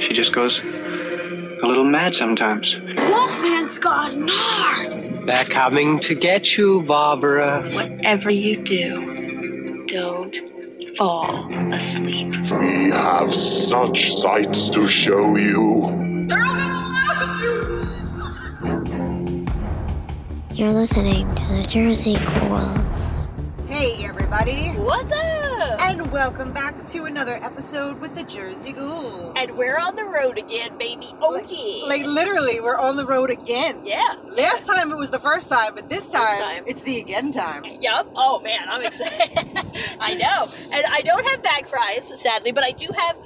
She just goes a little mad sometimes. Wolfman's got nards. They're coming to get you, Barbara. Whatever you do, don't fall asleep. We have such sights to show you. They're all gonna laugh at you. You're listening to the Jersey Ghouls. Hey, everybody, What's up? and welcome back to another episode with the Jersey Ghouls. And we're on the road again, baby. Oh yeah. like literally, we're on the road again. yeah. Last time it was the first time, but this time, time. it's the again time. Yup. Oh man, I'm excited. I know. And I don't have bag fries, sadly, but I do have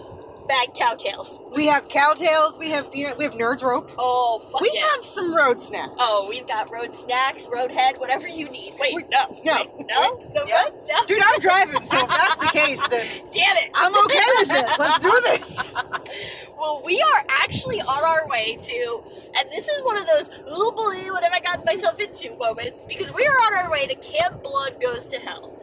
bag cowtails. We have cowtails, we have peanut, we have nerds rope. Oh fuck we yeah. have some road snacks. Oh, we've got road snacks, road head, whatever you need. Wait, We- no, no, wait, no, no yeah. good, no. dude, I'm driving, so if that's the case, then Damn it! I'm okay with this. Let's do this. Well, we are actually on our way to, and this is one of those, oh boy, what have I gotten myself into moments, because we are on our way to Camp Blood Goes to Hell.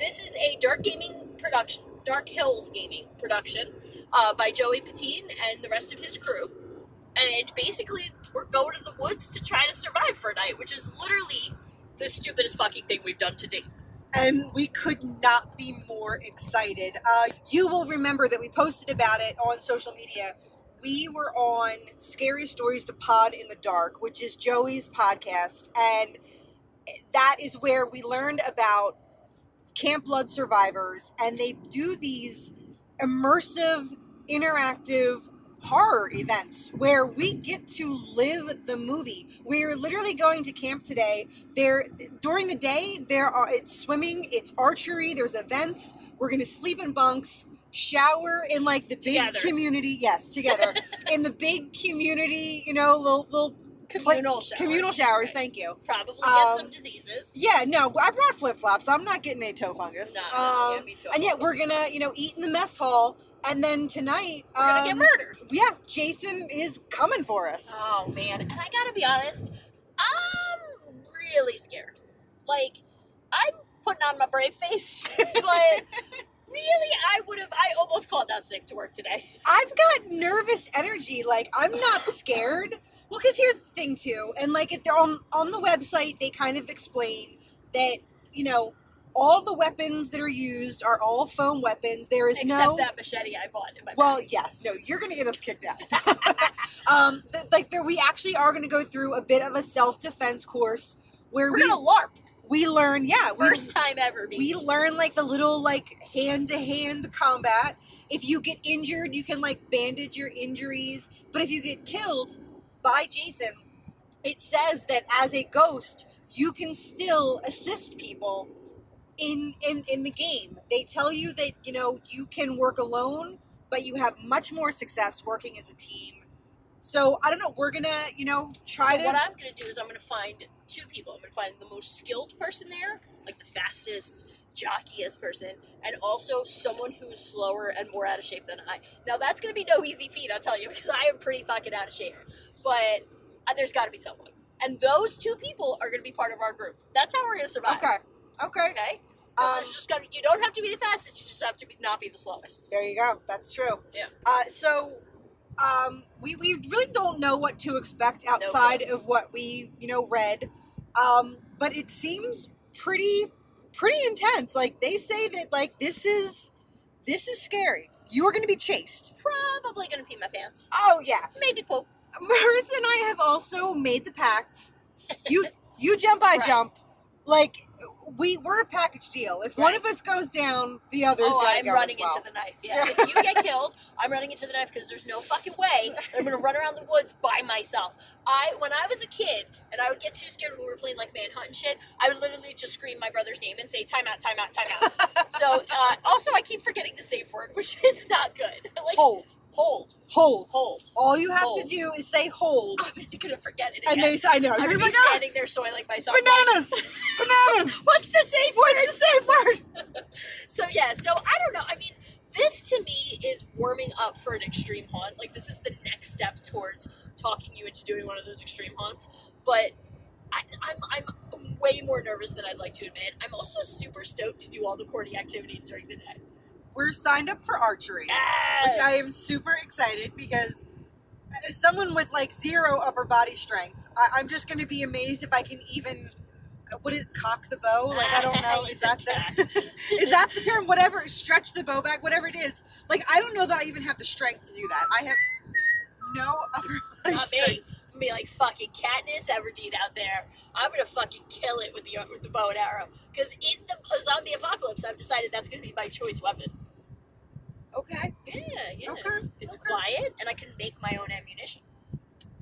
This is a Dark Gaming production, Dark Hills Gaming production, uh, by Joey Patine and the rest of his crew. And basically, we're going to the woods to try to survive for a night, which is literally the stupidest fucking thing we've done to date. and we could not be more excited. Uh, you will remember that we posted about it on social media. We were on Scary Stories to Pod in the Dark, which is Joey's podcast, and that is where we learned about Camp Blood survivors, and they do these immersive, interactive horror events where we get to live the movie. We're literally going to camp today. There during the day there are it's swimming, it's archery, there's events. We're going to sleep in bunks, shower in like the big Together. community, yes, together. in the big community, you know, little little Communal showers. Communal showers, thank you. Probably get Um, some diseases. Yeah, no, I brought flip flops. I'm not getting any toe fungus. No, um, yeah, me too. And yet we're gonna, you know, eat in the mess hall, and then tonight We're gonna get um, murdered. Yeah, Jason is coming for us. Oh man, and I gotta be honest, I'm really scared. Like, I'm putting on my brave face, but really, I would have. I almost called out sick to work today. I've got nervous energy. Like I'm not scared. Well, because here's the thing too, and like if they're on on the website, they kind of explain that you know all the weapons that are used are all foam weapons. There is Except no that machete I bought in my Well, bag. yes, no, you're going to get us kicked out. um, th- like there, we actually are going to go through a bit of a self defense course where we're we gonna LARP. we learn, yeah, we, First time ever. We learn like the little like hand to hand combat. If you get injured, you can like bandage your injuries. But if you get killed by Jason, it says that as a ghost, you can still assist people in in in the game. They tell you that you know you can work alone, but you have much more success working as a team. So I don't know. We're gonna you know try so to. what I'm gonna do is I'm gonna find two people. I'm gonna find the most skilled person there, like the fastest, jockiest person, and also someone who's slower and more out of shape than I. Now that's gonna be no easy feat, I'll tell you, because I am pretty fucking out of shape. But uh, there's got to be someone, and those two people are gonna be part of our group. That's how we're gonna survive. okay. Okay. Okay. This Um, is just gonna, you don't have to be the fastest. You just have to be, not be the slowest. There you go. That's true. Yeah. Uh, so, um, we we really don't know what to expect outside of what we you know read, um, but it seems pretty pretty intense. Like they say that like this is this is scary. You are going to be chased. Probably gonna pee my pants. Oh yeah. Maybe poop. Marissa and I have also made the pact. You you jump, I Right. jump. Like we we're a package deal. If one of us goes down, the others Oh, I'm go running well. into the knife. Yeah. if you get killed, I'm running into the knife because there's no fucking way that I'm gonna run around the woods by myself. I when I was a kid and I would get too scared when we were playing like manhunt and shit, I would literally just scream my brother's name and say time out, time out, time out. so uh, also I keep forgetting the safe word, which is not good. like Hold. Hold, Hold. hold. All you have Hold. to do is say hold. I'm gonna forget it. And they say, I know, I'm gonna be like, "Ah, standing there soiling myself. Bananas! Bananas! What's the safe word? What's the safe word? So yeah, so I don't know. I mean, this to me is warming up for an extreme haunt. Like this is the next step towards talking you into doing one of those extreme haunts. But I, I'm I'm way more nervous than I'd like to admit. I'm also super stoked to do all the corny activities during the day. We're signed up for archery, Yes! which I am super excited because as someone with like zero upper body strength, I, I'm just going to be amazed if I can even. Uh, what is it cock the bow? Like I don't know. Is that the is that the term? Whatever, stretch the bow back, whatever it is. Like I don't know that I even have the strength to do that. I have no upper body uh, Not strength. me. I'm gonna be like fucking Katniss Everdeen out there. I'm gonna fucking kill it with the with the bow and arrow. Because in the zombie apocalypse, I've decided that's gonna be my choice weapon. Okay, Yeah, yeah. Okay, It's okay. quiet, and I can make my own ammunition.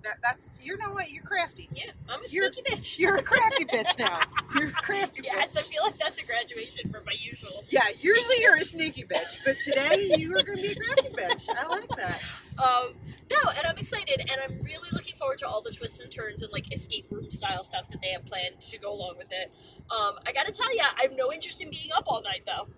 that, that's you know what you're crafty. Yeah, I'm a You're- sneaky bitch. You're a crafty bitch now. You're a crafty Yes, bitch. I feel like that's a graduation from my usual. Yeah, usually you're a sneaky bitch, but today you are going to be a crafty bitch. I like that. Um, no, and I'm excited, and I'm really looking forward to all the twists and turns and like escape room style stuff that they have planned to go along with it. Um, I gotta tell you, I have no interest in being up all night though.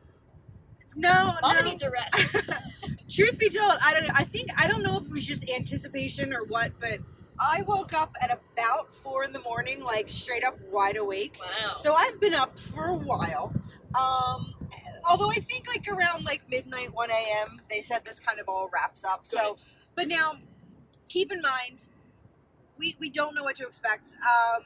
No, Mama no. needs a rest. Truth be told, I don't know. I think I don't know if it was just anticipation or what, but I woke up at about four in the morning, like straight up wide awake. Wow. So I've been up for a while. Um, although I think like around like midnight, one a.m. They said this kind of all wraps up. So, but now keep in mind, we we don't know what to expect. Um,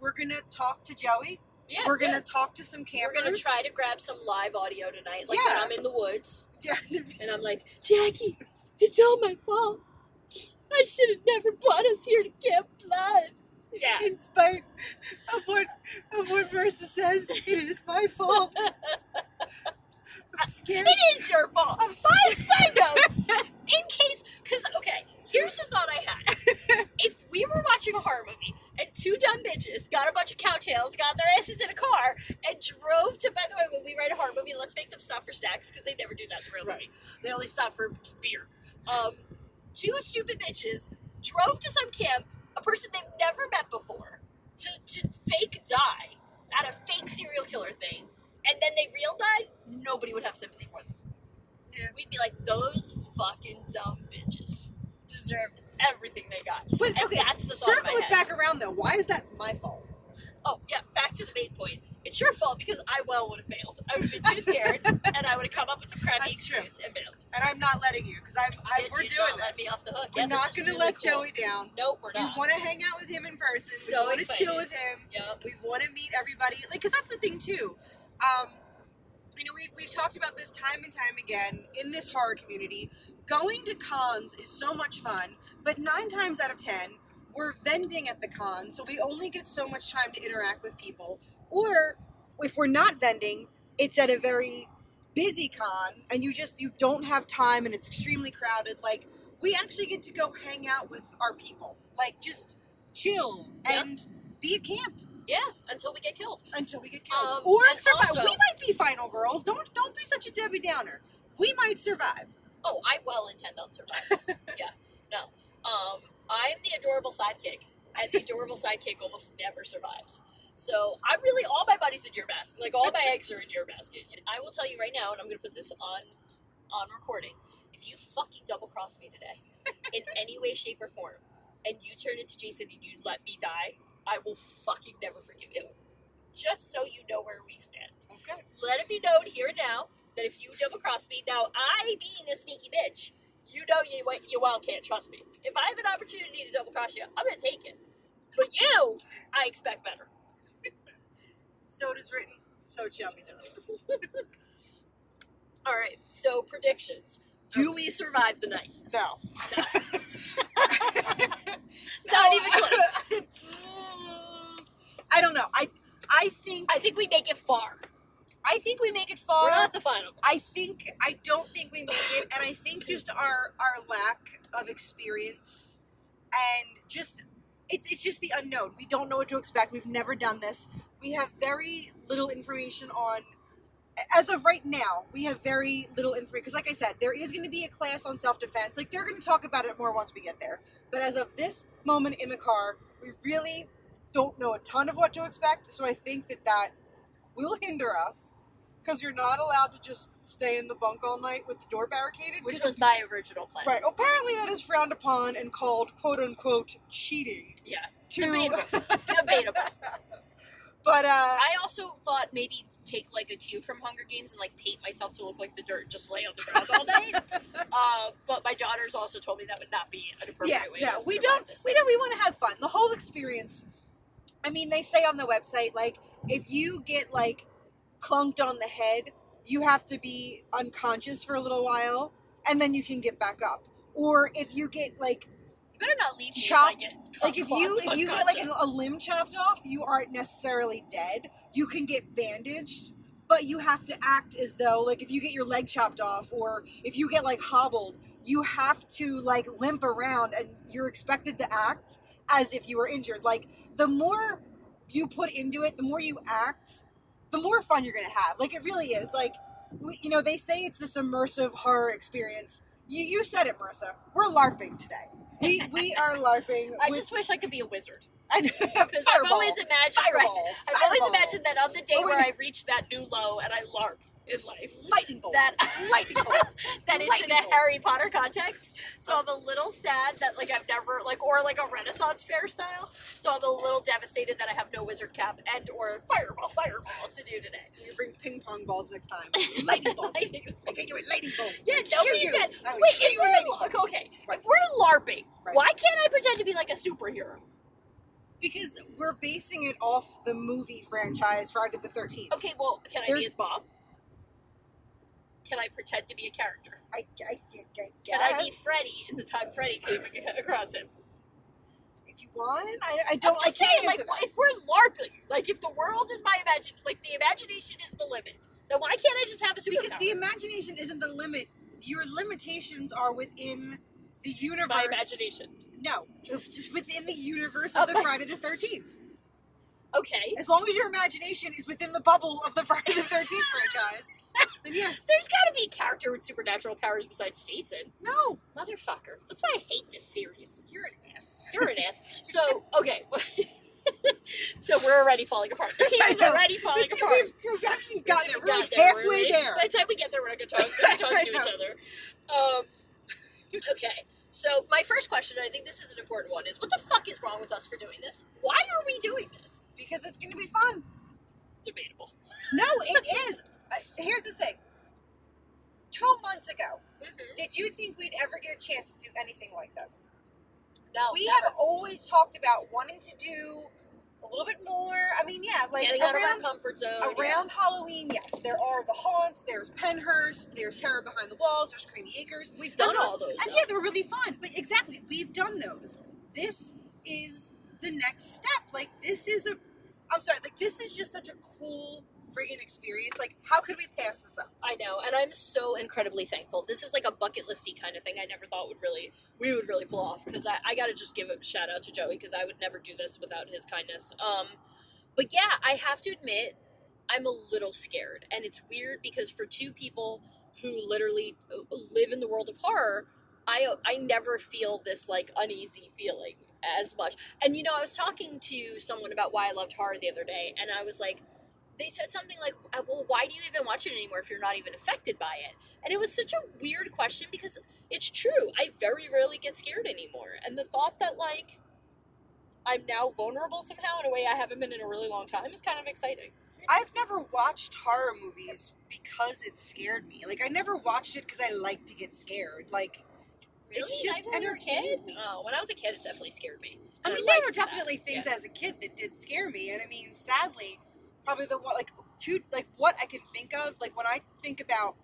we're gonna talk to Joey. Yeah, we're gonna yeah. talk to some campers. We're gonna try to grab some live audio tonight, like Yeah. when I'm in the woods Yeah. and I'm like, Jackie, it's all my fault. I should have never brought us here to Camp Blood. Yeah. in spite of what of what Marissa says, it is my fault. I'm scared. It is your fault. I'm Side, side note, in case, because, okay, here's the thought I had. If we were watching a horror movie and two dumb bitches got a bunch of cowtails, got their asses in a car, and drove to, by the way, when we write a horror movie, let's make them stop for snacks because they never do that in the real movie. They only stop for beer. Um, two stupid bitches drove to some camp, a person they've never met before, to, to fake die at a fake serial killer thing, and then they real died, nobody would have sympathy for them. Yeah. We'd be like, those fucking dumb bitches deserved everything they got. But And okay, that's the circle it back around though. Why is that my fault? Oh, yeah, back to the main point. It's your fault because I well would have bailed. I would have been too scared, and I would have come up with some crappy That's true. excuse and bailed. And I'm not letting you because I'm. I, Did we're doing not let me off the hook. We're Yeah, not going to really let cool. Joey down. Nope, we're not. We want to hang out with him in person. So we want to chill with him. Yep. We want to meet everybody. Like, because that's the thing too. Um, you know, we've, we've talked about this time and time again in this horror community. Going to cons is so much fun, but nine times out of ten, we're vending at the con, so we only get so much time to interact with people. Or if we're not vending, it's at a very busy con, and you just you don't have time, and it's extremely crowded. Like we actually get to go hang out with our people, like just chill Yep. and be at camp Yeah, until we get killed. until we get killed Um, or survive. also- we might be final girls. Don't don't be such a Debbie Downer. We might survive. Oh, I well intend on surviving. yeah, no. Um, I'm the adorable sidekick, and the adorable sidekick almost never survives. So I'm really all my buddies in your basket. Like all my eggs are in your basket. I will tell you right now, and I'm going to put this on on recording. If you fucking double cross me today, in any way, shape, or form, and you turn into Jason and you let me die, I will fucking never forgive you. Just so you know where we stand Okay. let it be known here and now that if you double cross me, now I being a sneaky bitch, you know you you well can't trust me. If I have an opportunity to double cross you, I'm gonna take it. But you, I expect better. So it is written. So chummy. All right. So predictions. Do we survive the night? No. Not even close. I don't know. I I think I think we make it far. I think we make it far. We're not the final. I think I don't think we make it, and I think just our our lack of experience and just it's it's just the unknown. We don't know what to expect. We've never done this. We have very little information on. As of right now, we have very little information because, like I said, there is going to be a class on self defense. Like they're going to talk about it more once we get there. But as of this moment in the car, we really don't know a ton of what to expect. So I think that that will hinder us because you're not allowed to just stay in the bunk all night with the door barricaded. Which was my original plan. right. Apparently, that is frowned upon and called "quote unquote" cheating. Yeah. To, Debatable. Debatable. but uh, I also thought maybe take like a cue from Hunger Games and like paint myself to look like the dirt, just lay on the ground all night. uh, but my daughters also told me that would not be an appropriate yeah, way. no, we don't. We don't. We want to have fun. The whole experience. I mean, they say on the website, like, if you get like clunked on the head, you have to be unconscious for a little while, and then you can get back up. Or if you get like You better not leave chopped, if like if you if you get like a limb chopped off, you aren't necessarily dead. You can get bandaged, but you have to act as though like if you get your leg chopped off or if you get like hobbled, you have to like limp around and you're expected to act as if you were injured. Like the more you put into it, the more you act, the more fun you're gonna have. Like it really is. Like we, you know, they say it's this immersive horror experience. You you said it, Marissa. We're LARPing today. We we are LARPing. I with- just wish I could be a wizard. I know. Because I've always imagined, right, Fireball. I've always imagined that on the day Oh, where I reach that new low and I LARP in life, lightning bolt. that lightning bolt. that it's in a bolt. Harry Potter context. So I'm a little sad that like I've never like or like a Renaissance fair style. So I'm a little devastated that I have no wizard cap and or fireball fireball to do today. You bring ping pong balls next time. Lightning bolt. Lightning I get you a lightning bolt. Yeah, nobody you. said. I Wait, if lightning we're, bolt. okay, Right. if we're LARPing, Right. why can't I pretend to be like a superhero? Because we're basing it off the movie franchise Friday the Thirteenth. Okay, well, can I There's- be his mom? Can I pretend to be a character? I, I, I, I Can guess. I be Freddy in the time Freddy came across him? If you want, I, I I'm don't. just I saying, like, that. if we're LARPing, like, if the world is my imagine, like, the imagination is the limit, then why can't I just have a because the imagination isn't the limit. Your limitations are within the universe. my imagination. No, within the universe of oh, the Oh, Friday the Thirteenth. Okay. As long as your imagination is within the bubble of the Friday the Thirteenth franchise, then yes. There's got to be a character with supernatural powers besides Jason. No, Motherfucker. That's why I hate this series. you're an ass. You're an ass. So, okay. so we're already falling apart. The team is already falling We've- apart. We've gotten, gotten there. We We're got like there, halfway we're- there. By the time we get there, we're not going to talk, we're gonna talk to each other. Um, okay. So my first question, and I think this is an important one, is what the fuck is wrong with us for doing this? Why are we doing this? Because it's going to be fun. Debatable. No, it is. Here's the thing. Two months ago, Mm-hmm. did you think we'd ever get a chance to do anything like this? No, we never. have always talked about wanting to do a little bit more. I mean, yeah, like Getting around comfort zone. around Halloween, yes, there are the haunts. There's Pennhurst. There's Terror Behind the Walls. There's Creamy Acres. We've done all those, and though. yeah, they were really fun. But exactly, we've done those. This is the next step. Like this is a. I'm sorry. Like this is just such a cool friggin' experience. Like how could we pass this up? I know, and I'm so incredibly thankful. This is like a bucket listy kind of thing. I never thought would really we would really pull off because I, I got to just give a shout out to Joey because I would never do this without his kindness. Um, but yeah, I have to admit I'm a little scared, and it's weird because for two people who literally uh, live in the world of horror, I I never feel this like uneasy feeling as much. And you know, I was talking to someone about why I loved horror the other day, and I was like they said something like, uh, "Well, why do you even watch it anymore if you're not even affected by it?" And it was such a weird question because it's true. I very rarely get scared anymore, and the thought that like I'm now vulnerable somehow in a way I haven't been in a really long time is kind of exciting. I've never watched horror movies because it scared me. Like I never watched it because I like to get scared. Like Really? It's just when you kid? entertained me. Oh, when I was a kid, it definitely scared me. I mean, liked there were that. definitely things Yeah. as a kid that did scare me, and I mean, sadly, probably the one like to like what I can think of, like when I think about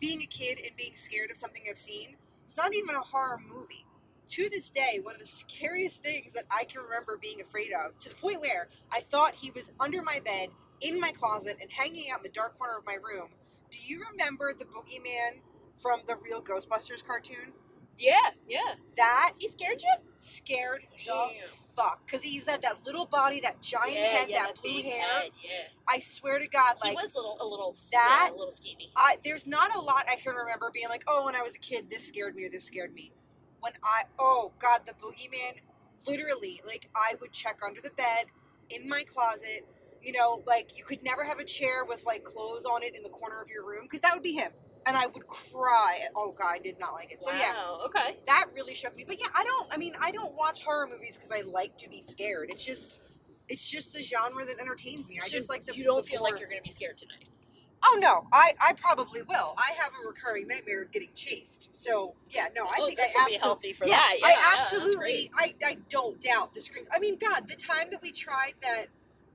being a kid and being scared of something I've seen, it's not even a horror movie. To this day, one of the scariest things that I can remember being afraid of, to the point where I thought he was under my bed, in my closet, and hanging out in the dark corner of my room. Do you remember the boogeyman from the real Ghostbusters cartoon? Yeah, yeah. That He scared you? scared the Damn. fuck because he had that little body, that giant head, that blue big hair. head, yeah. I swear to God, like he was a little, a little, that- yeah, a little skinny. I there's not a lot I can remember being like, oh, when I was a kid, this scared me or this scared me. When I oh God, the boogeyman, literally, like I would check under the bed, in my closet, you know, like you could never have a chair with like clothes on it in the corner of your room because that would be him, and I would cry. Oh God, I did not like it. So yeah, okay. that really shook me. But yeah, I don't. I mean, I don't watch horror movies because I like to be scared. It's just, it's just the genre that entertains me. I So just like the. you don't the feel gore. like you're gonna be scared tonight. Oh no, I I probably will. I have a recurring nightmare of getting chased. So yeah, no, I Oh, think I absolutely healthy for yeah, that. Yeah, I yeah, absolutely I I don't doubt the scream. I mean, God, the time that we tried that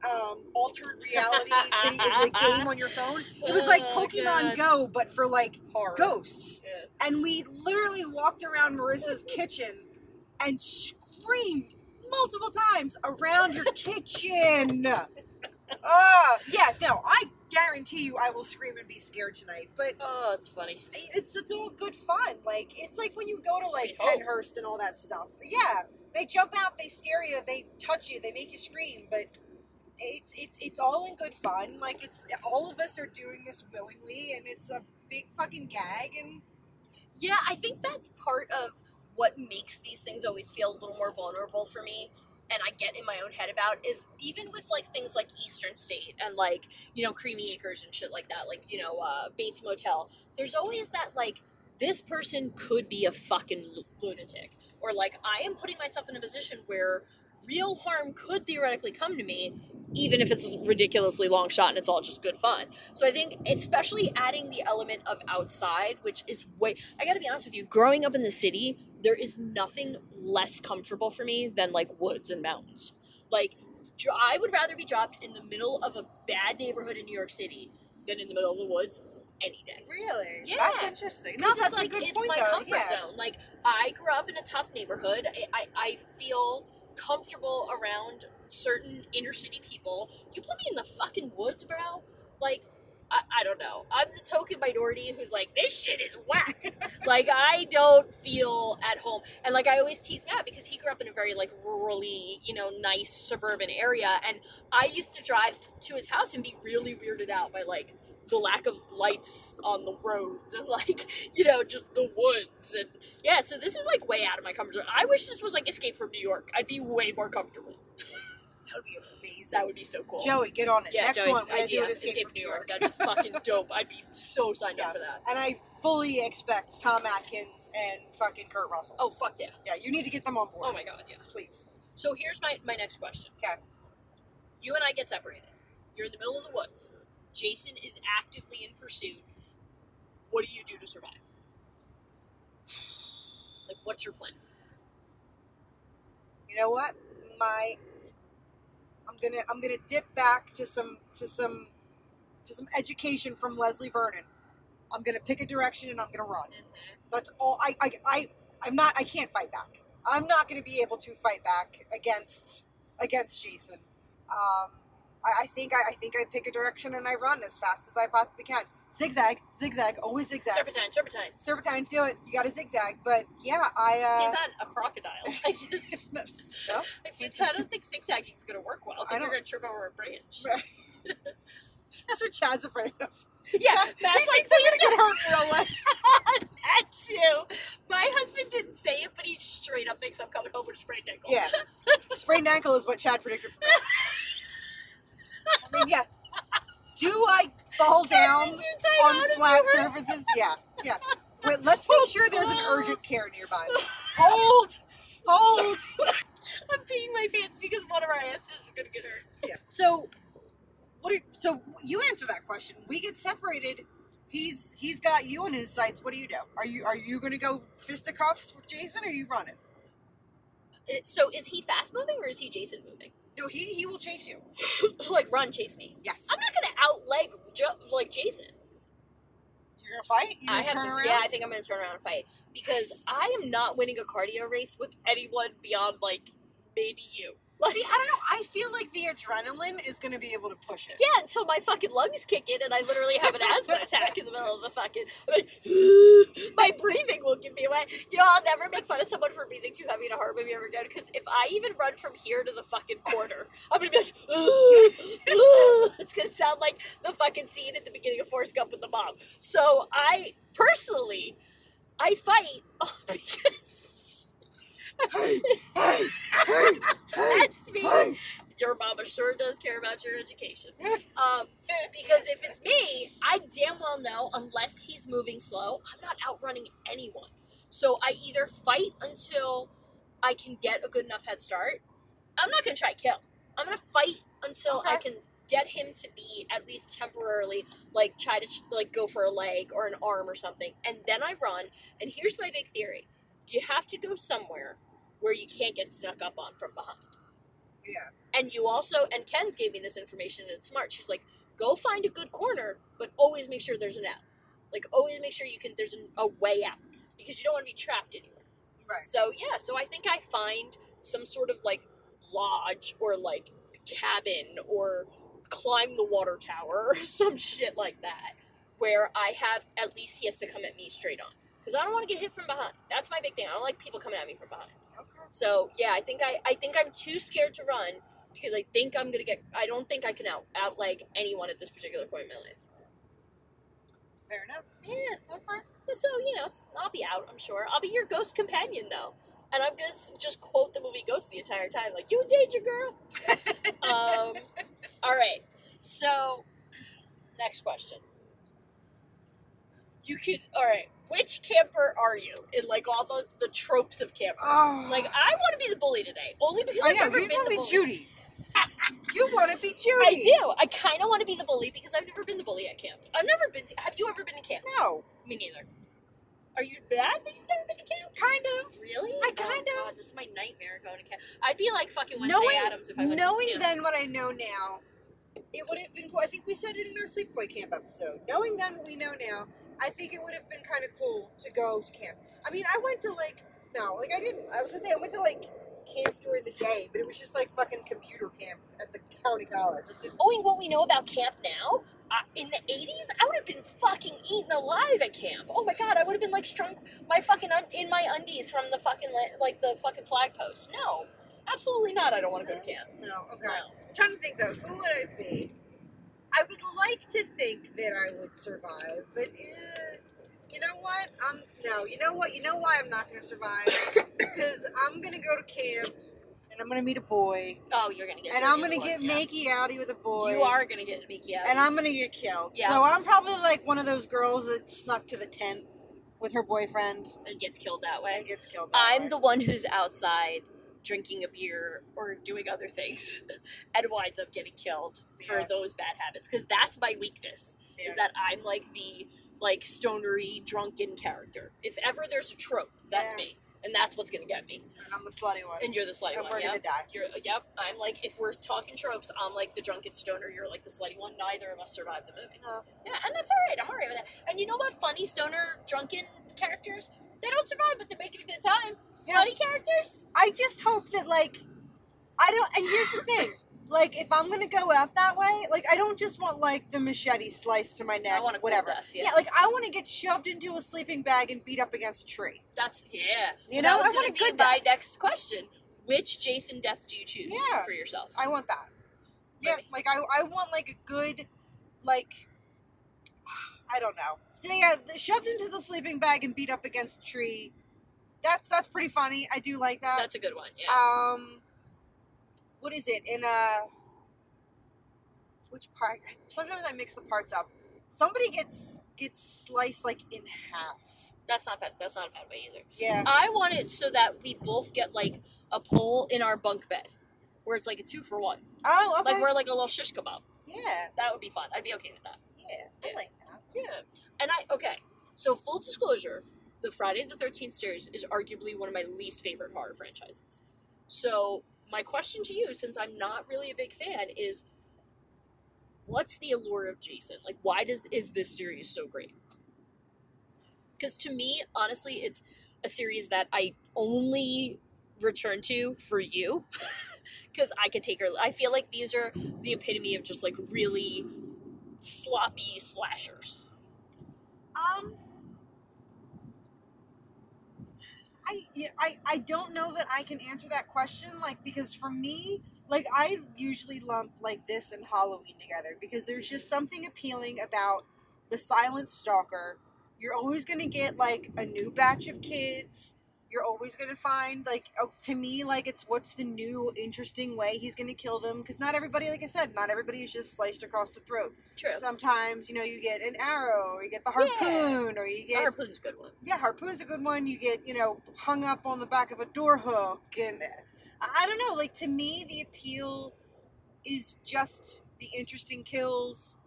um altered reality video, the game on your phone, it was like Oh, Pokemon God. Go, but for like Horror. ghosts. Yeah. And we literally walked around Marissa's kitchen and screamed multiple times around your kitchen. Uh, yeah, no, I guarantee you I will scream and be scared tonight. But Oh, it's funny. it's it's all good fun. Like it's like when you go to like I. Pennhurst and all that stuff. Yeah, they jump out, they scare you, they touch you, they make you scream, but it's it's it's all in good fun. Like it's all of us are doing this willingly, and it's a big fucking gag. And Yeah, I think that's part of what makes these things always feel a little more vulnerable for me and I get in my own head about is even with like things like Eastern State and like, you know, Creamy Acres and shit like that, like, you know, uh, Bates Motel, there's always that like, this person could be a fucking lunatic. Or like, I am putting myself in a position where real harm could theoretically come to me, even if it's ridiculously long shot and it's all just good fun. So I think, especially adding the element of outside, which is way, I gotta be honest with you, growing up in the city, there is nothing less comfortable for me than like woods and mountains. Like, I would rather be dropped in the middle of a bad neighborhood in New York City than in the middle of the woods any day. really, Yeah. that's interesting. No, that's it's like a good it's point my though. comfort yeah. zone. Like I grew up in a tough neighborhood. I, I, I feel comfortable around certain inner city people. You put me in the fucking woods, bro. Like I, I don't know. I'm the token minority who's like, this shit is whack. like I don't feel at home. And like I always tease Matt because he grew up in a very like rurally, you know, nice suburban area. And I used to drive to his house and be really weirded out by like the lack of lights on the roads and like, you know, just the woods and yeah, so this is like way out of my comfort zone. I wish this was like Escape from New York. I'd be way more comfortable. That would be amazing. That would be so cool. Joey, get on it. yeah, Next Joey, one, idea. do an Escape, from New York. That'd be fucking dope. I'd be so signed up for that. And I fully expect Tom Atkins and fucking Kurt Russell. Oh fuck yeah. Yeah, you need to get them on board. Oh my god, yeah. Please. So here's my, my next question. Okay. You and I get separated. You're in the middle of the woods. Jason is actively in pursuit. What do you do to survive? Like, what's your plan? You know what? My I'm gonna I'm gonna dip back to some to some to some education from Leslie Vernon. I'm gonna pick a direction and I'm gonna run. That's all I I, I I'm not I can't fight back. I'm not gonna be able to fight back against against Jason. Um I, I think I, I think I pick a direction and I run as fast as I possibly can. Zigzag, zigzag, always zigzag. Serpentine, serpentine. Serpentine, do it. You gotta zigzag. But yeah, I uh He's not a crocodile. Like, it's, no? I, I don't think zigzagging is going to work well. I I think you're going to trip over a branch. That's what Chad's afraid of. Yeah, Chad, Matt's he like, thinks I'm gonna get hurt in real life. that too. My husband didn't say it, but he straight up thinks I'm coming home with a sprained ankle. Yeah. Sprained ankle is what Chad predicted for me. I mean, yeah. Do I fall down on flat surfaces? Yeah, yeah. But let's oh, make sure there's an urgent care nearby. Hold! Hold! I'm peeing my pants because one of our asses is going to get hurt. Yeah. So, what? Are, so you answer that question. We get separated. He's he's got you in his sights. What do you do? Are you are you going to go fisticuffs with Jason? Or are you running? It- So is he fast moving or is he Jason moving? No, he he will chase you. like run, chase me. Yes. I'm not gonna outleg jo- like Jason. You're gonna fight? You I gonna have to. around? Yeah, I think I'm gonna turn around and fight because I am not winning a cardio race with anyone beyond like maybe you. Like, See, I don't know. I feel like the adrenaline is gonna be able to push it. yeah, until my fucking lungs kick in and I literally have an asthma attack in the middle of the fucking. I'm like, my breathing will give me away. You know, I'll never make fun of someone for breathing too heavy in a horror movie ever again because if I even run from here to the fucking corner, I'm gonna be like, it's gonna sound like the fucking scene at the beginning of Forrest Gump with the mom. So I personally, I fight because. That's me. Your mama sure does care about your education. Um, because if it's me, I damn well know unless he's moving slow, I'm not outrunning anyone. So I either fight until I can get a good enough head start. I'm not gonna try kill. I'm gonna fight until I can get him to be at least temporarily like try to like go for a leg or an arm or something, and then I run. And here's my big theory: you have to go somewhere where you can't get snuck up on from behind. Yeah. And you also, and Ken's gave me this information and it's smart. She's like, go find a good corner, but always make sure there's an out. Like, always make sure you can, there's an, a way out because you don't want to be trapped anywhere. Right. So, yeah, so I think I find some sort of like lodge or like cabin or climb the water tower or some shit like that where I have, at least he has to come at me straight on. Because I don't want to get hit from behind. That's my big thing. I don't like people coming at me from behind. So yeah, I think I I think I'm too scared to run because I think I'm gonna get. I don't think I can out outleg anyone at this particular point in my life. Fair enough. Yeah. Okay. So you know, it's, I'll be out. I'm sure. I'll be your ghost companion though, and I'm gonna just quote the movie Ghost the entire time, like "You in danger, girl." um. All right. So, next question. You could. All right. Which camper are you in like all the, the tropes of campers? Oh. Like I want to be the bully today, only because I I've know. never You been want the to be bully. Judy. you want to be Judy. I do. I kind of want to be the bully because I've never been the bully at camp. I've never been to. Have you ever been to camp? No. Me neither. Are you bad that you've never been to camp? Kind of. Really? I Oh, kind of. God, that's my nightmare going to camp. I'd be like fucking Wednesday knowing Adams if I went knowing to camp. then what I know now, it would have been cool. I think we said it in our sleepaway camp episode. Knowing then what we know now, I think it would have been kind of cool to go to camp. I mean, I went to like no, like I didn't. I was gonna say I went to like camp during the day, but it was just like fucking computer camp at the county college. Didn't- Knowing what we know about camp now, uh, in the 80s, I would have been fucking eaten alive at camp. Oh my god, I would have been like strung my fucking un- in my undies from the fucking like the fucking flag post. No, absolutely not. I don't want to go to camp. No, okay. No. I'm trying to think though, who would I be? I would like to think that I would survive, but eh, you know what? I'm no. You know what? You know why I'm not going to survive? Because I'm going to go to camp and I'm going to meet a boy, Oh, you're gonna get. and I'm going to get yeah. makey outy with a boy. You are gonna get Mickey out. and I'm going to get killed. Yeah. So I'm probably like one of those girls that snuck to the tent with her boyfriend and gets killed that way. and gets killed. that I'm way. the one who's outside drinking a beer or doing other things and winds up getting killed for Yeah. those bad habits because that's my weakness Yeah. is that I'm like the like stonery drunken character. If ever there's a trope, that's Yeah. me. And that's what's gonna get me. and I'm the slutty one. And you're the slutty And one. we're yep. gonna die. You're yep. I'm like if we're talking tropes, I'm like the drunken stoner, you're like the slutty one. Neither of us survived the movie. No. Yeah, and that's all right. I'm all right with that. And you know what? Funny stoner drunken characters, they don't survive, but they make it a good time. Yeah. Characters, I just hope that like I don't and here's the thing. Like if I'm gonna go out that way, like I don't just want like the machete sliced to my neck, I want whatever. death, yeah. like I want to get shoved into a sleeping bag and beat up against a tree. That's yeah. You know, I want a good my death. next question. Which Jason death do you choose Yeah. for yourself? I want that. Yeah, Maybe. like I I want like a good like I don't know. Yeah, the- shoved into the sleeping bag and beat up against a tree. That's that's pretty funny. I do like that. That's a good one. Yeah. um what is it in a which part sometimes i mix the parts up somebody gets gets sliced like in half that's not bad. That's not a bad way either. yeah I want it so that we both get like a pole in our bunk bed, where it's like a two for one. oh okay Like we're like a little shish kebab. yeah That would be fun. I'd be okay with that. yeah i like that Yeah. And I okay. So full disclosure, the Friday the Thirteenth series is arguably one of my least favorite horror franchises. So my question to you, since I'm not really a big fan, is what's the allure of Jason? Like, why does is this series so great? Because to me, honestly, it's a series that I only return to for you because I can take her. I feel like these are the epitome of just like really sloppy slashers. Um, I, I I don't know that I can answer that question like because for me like I usually lump like this and Halloween together because there's just something appealing about the silent stalker. You're always going to get like a new batch of kids. You're always going to find like oh, to me like it's what's the new interesting way he's going to kill them because not everybody like I said not everybody is just sliced across the throat. True. Sometimes you know you get an arrow or you get the harpoon or you The get harpoon's a good one. yeah, harpoon's a good one. You get, you know, hung up on the back of a door hook. And uh, I I don't know, like to me, the appeal is just the interesting kills.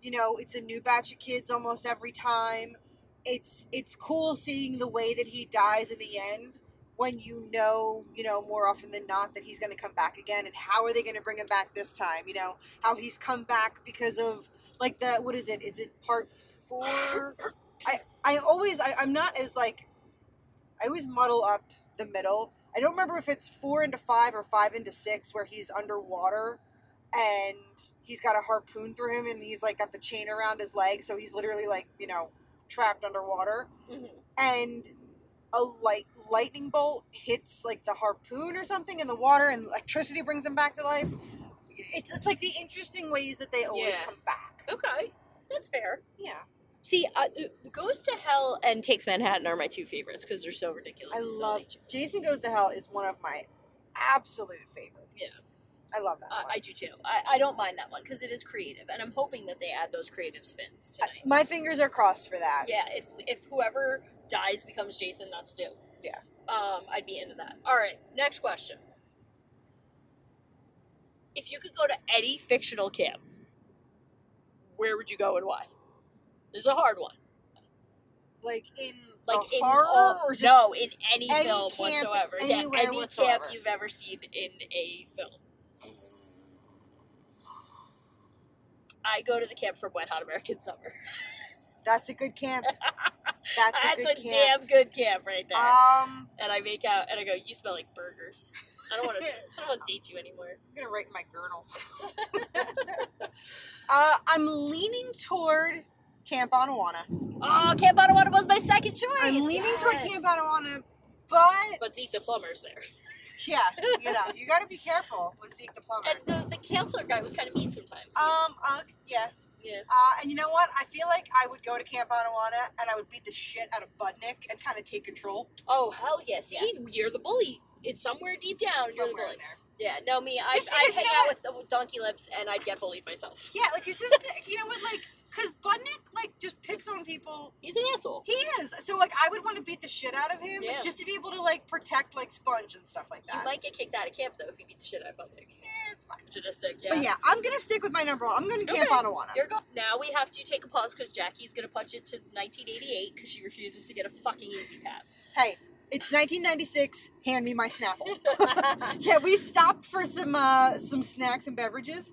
You know, it's a new batch of kids almost every time. It's it's cool seeing the way that he dies in the end when you know, you know, more often than not that he's going to come back again and how are they going to bring him back this time, you know? How he's come back because of like the what is it? Is it part 4? I I always I, I'm not as like I always muddle up the middle. I don't remember if it's four into five or five into six where he's underwater and he's got a harpoon through him and he's like got the chain around his leg, so he's literally like, you know, trapped underwater. Mhm. And a light lightning bolt hits like the harpoon or something in the water and electricity brings him back to life. It's it's like the interesting ways that they always Yeah. come back. Okay, that's fair. Yeah. See, uh, Goes to Hell and Takes Manhattan are my two favorites because they're so ridiculous. I love. Jason Goes to Hell is one of my absolute favorites. Yeah. I love that. Uh, one. I do too. I, I don't mind that one because it is creative, and I'm hoping that they add those creative spins tonight. my fingers are crossed for that. yeah, if if whoever dies becomes Jason, that's dope. Yeah. Um, I'd be into that. All right, next question. If you could go to any fictional camp, where would you go and why? This is a hard one. Like in Like in horror all, or just no, in any, any film camp, whatsoever. yeah, any whatsoever. camp you've ever seen in a film. I go to the camp from Wet Hot American Summer. That's a good camp. That's a That's good a damn good camp right there. Um, and I make out and I go, "You smell like burgers." I don't want to. I don't want to date you anymore. I'm gonna write in my journal. uh, I'm leaning toward Camp Anawana. Oh, Camp Ottawa was my second choice. I'm leaning toward Camp Anawana, but But Zeke the plumber's there, yeah, you know, you got to be careful with Zeke the plumber. and the the counselor guy was kind of mean sometimes. Um, uh, yeah. yeah. Uh, and you know what? I feel like I would go to Camp Anawana and I would beat the shit out of Budnick and kind of take control. Oh hell yes! See, you're the bully. It's somewhere deep down. you're the bully. there. Yeah, no, me. I Just I because, hang out with, with donkey lips, and I'd get bullied myself. Yeah, like this is you know what, like, because Budnick like just picks on people. He's an asshole. He is. So like, I would want to beat the shit out of him Yeah. just to be able to like protect like Sponge and stuff like that. You might get kicked out of camp though if you beat the shit out of Budnick. Yeah, it's fine. Sadistic, yeah. But yeah, I'm gonna stick with my number one. I'm gonna Camp Okay. Anawana. You're go- now we have to take a pause because Jackie's gonna punch it to 1988 because she refuses to get a fucking E-ZPass. Hey, it's 1996. Hand me my Snapple. yeah, we stopped for some uh, some snacks and beverages.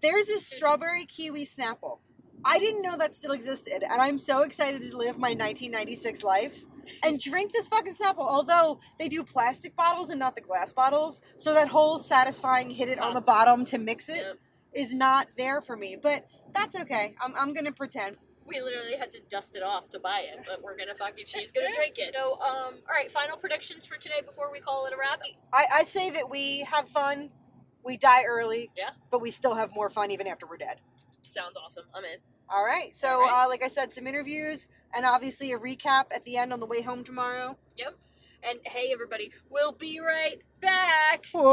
There's a strawberry kiwi Snapple. I didn't know that still existed, and I'm so excited to live my 1996 life and drink this fucking Snapple. Although they do plastic bottles and not the glass bottles, so that whole satisfying hit it on the bottom to mix it is Yep. not there for me. But that's okay. I'm, I'm gonna pretend. We literally had to dust it off to buy it, but we're gonna fucking she's gonna drink it. So, um, all right, final predictions for today before we call it a wrap. I, I say that we have fun, we die early, Yeah, but we still have more fun even after we're dead. Sounds awesome. I'm in. All right. So, All right. Uh, like I said, some interviews and obviously a recap at the end on the way home tomorrow. Yep. And hey, everybody, we'll be right back. Whoa!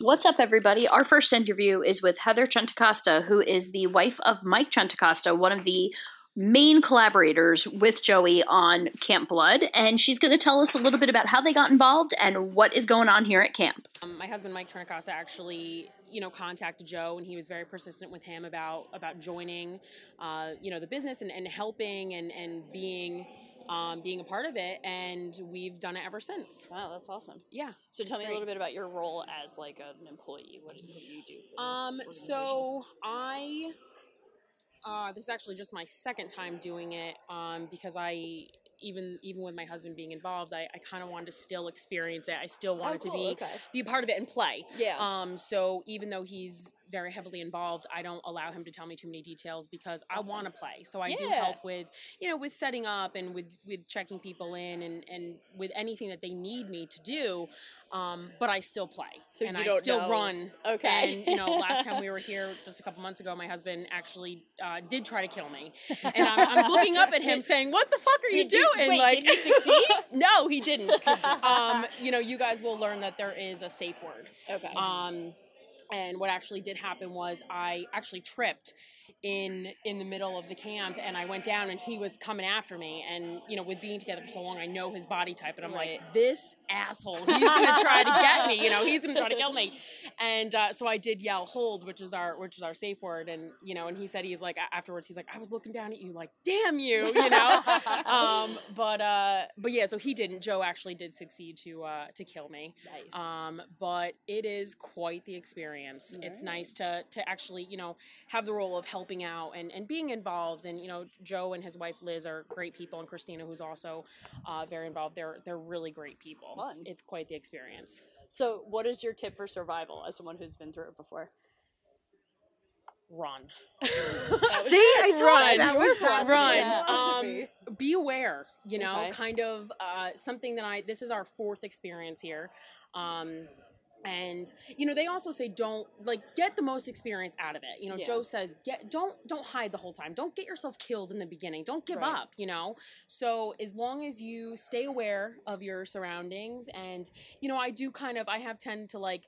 What's up, everybody? Our first interview is with Heather Trentacosta, who is the wife of Mike Trentacosta, one of the main collaborators with Joey on Camp Blood. And she's going to tell us a little bit about how they got involved and what is going on here at camp. Um, my husband Mike Trentacosta actually, you know, contacted Joe, and he was very persistent with him about about joining, uh, you know, the business and, and helping and and being um, being a part of it, and we've done it ever since. Wow, that's awesome. Yeah. So tell it's me a little bit about your role as like an employee. What do, you do? For Um, organization? so I, uh, this is actually just my second time doing it, um, because I, even even with my husband being involved, I, I kind of wanted to still experience it. I still wanted cool, to be okay. be a part of it and play. Yeah. Um. So even though he's very heavily involved, I don't allow him to tell me too many details because I want to play. So I do help with, you know, with setting up and with with checking people in and and with anything that they need me to do. Um. But I still play. So and you I still know- run. Okay. And you know, last time we were here just a couple months ago, my husband actually uh, did try to kill me, and I'm, I'm looking up at him Did- saying, "What the fuck are you did you- doing?" wait, like, did you succeed? no, he didn't. um, you know, you guys will learn that there is a safe word. Okay. Um, and what actually did happen was I actually tripped in in the middle of the camp and I went down and he was coming after me and you know with being together for so long I know his body type and I'm Right. like this asshole he's gonna try to get me you know he's gonna try to kill me and uh, so I did yell hold which is our which is our safe word and you know and he said he's like afterwards he's like I was looking down at you like damn you you know um, but uh, but yeah so he didn't Joe actually did succeed to uh, to kill me Nice. um, but it is quite the experience. It's nice to to actually, you know, have the role of helping out and, and being involved. And you know, Joe and his wife Liz are great people, and Christina, who's also uh, very involved. They're they're really great people. It's, it's quite the experience. So, what is your tip for survival as someone who's been through it before? Run. See, I told Run. you that was that Run. Yeah. Um, be aware. You know, Okay. kind of uh, something that I. This is our fourth experience here. Um, and you know they also say don't like get the most experience out of it you know Yeah. joe says get don't don't hide the whole time don't get yourself killed in the beginning don't give Right. up you know so as long as you stay aware of your surroundings and you know i do kind of i have tend to like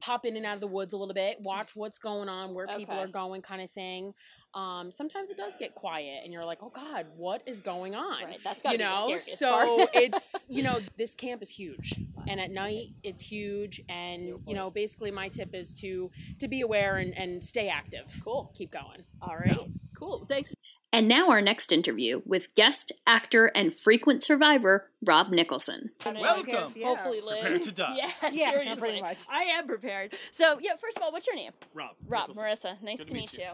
pop in and out of the woods a little bit watch what's going on where people Okay. are going kind of thing um, sometimes it does get quiet and you're like oh god what is going on Right, that's gotta you be the know so it's you know this camp is huge and at night it's huge and you know basically my tip is to to be aware and, and stay active Cool. keep going All right, So- Cool. Thanks. And now our next interview with guest actor and frequent survivor Rob Nicholson. Welcome. Hopefully, Liz. Prepare to die. Yes, Yeah, seriously. pretty much. I am prepared. So, yeah. First of all, what's your name? Rob. Rob. Nicholson. Marissa. Nice Good to meet you. This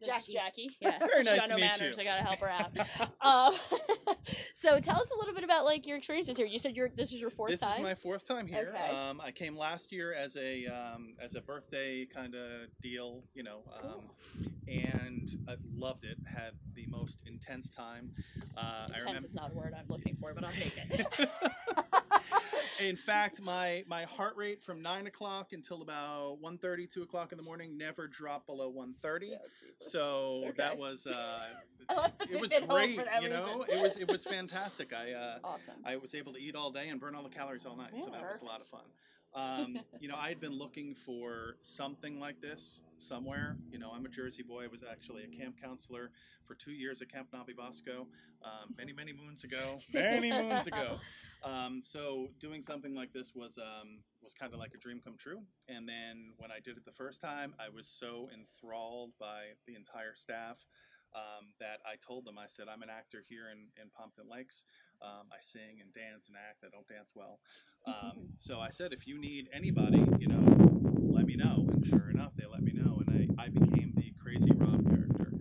is Jackie. Jackie. Yeah. Very nice She's got to no meet manners. you. I gotta help her out. um, so tell us a little bit about like your experiences here. You said you're this is your fourth This time. This is my fourth time here. Okay. Um, I came last year as a um, as a birthday kind of deal, you know, um, and I loved it. Had the most intense time. Uh, I Intense remember. is not a word I'm looking for, but I'll take it. In fact, my my heart rate from nine o'clock until about 1.30, 2 o'clock in the morning never dropped below one thirty. So Okay. that was uh, I left the it was food at home great. you know, reason. it was it was fantastic. I uh, Awesome. I was able to eat all day and burn all the calories all night, so Yeah, that was a lot of fun. Um, you know, I had been looking for something like this somewhere. You know, I'm a Jersey boy. I was actually a camp counselor for two years at Camp No-Be-Bosco, um, many, many moons ago. Many moons ago. Um, so doing something like this was um, was kind of like a dream come true. And then when I did it the first time, I was so enthralled by the entire staff um, that I told them, I said, I'm an actor here in, in Pompton Lakes. Um, I sing and dance and act. I don't dance well. Um, so I said, if you need anybody, you know, let me know. And sure enough, they let me know. And I, I became the crazy Rob character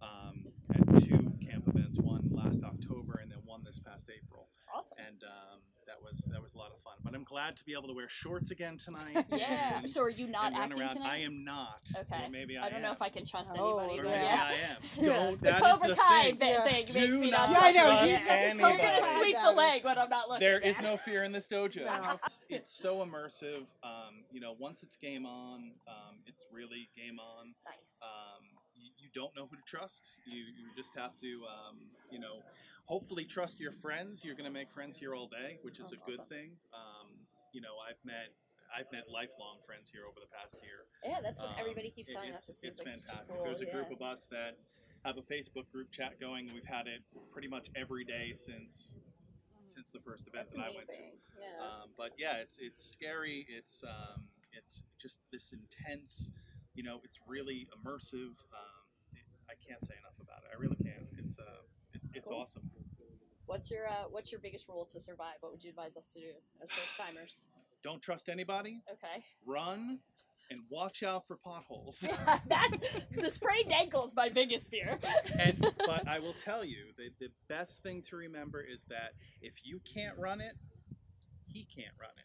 um, at two camp events, one last October and then one this past April. Awesome. And um, that was that was a lot of fun. But I'm glad to be able to wear shorts again tonight. Yeah. and- So are you not acting around. tonight? I am not. Okay. Or maybe I, I don't know if I can trust Oh, anybody. Or maybe yeah. I am. Don't. The Cobra the Kai thing. bit thing Do makes me not not Yeah, I know, trust You're gonna sweep the leg when I'm not looking. There is no fear in this dojo. No. It's, it's so immersive. Um, you know, once it's game on, um, it's really game on. Nice. Um, you, you don't know who to trust. You, you just have to, um, you know, hopefully trust your friends. You're going to make friends here all day, which is That's a good awesome. thing. Um, you know, I've met. I've met lifelong friends here over the past year. Yeah, that's what Um, everybody keeps it- telling it's, us. It seems it's like fantastic. cool, There's a group of us that have a Facebook group chat going, we've had it pretty much every day since since the first event That's that I went to. Yeah. Um, but yeah, it's it's scary. It's um, it's just this intense. You know, it's really immersive. Um, it, I can't say enough about it. I really can't. It's uh, it, it's cool. awesome. What's your uh, what's your biggest rule to survive? What would you advise us to do as first timers? Don't trust anybody. Okay. Run and watch out for potholes. That's the sprained ankle is my biggest fear. and but I will tell you, the the best thing to remember is that if you can't run it, he can't run it,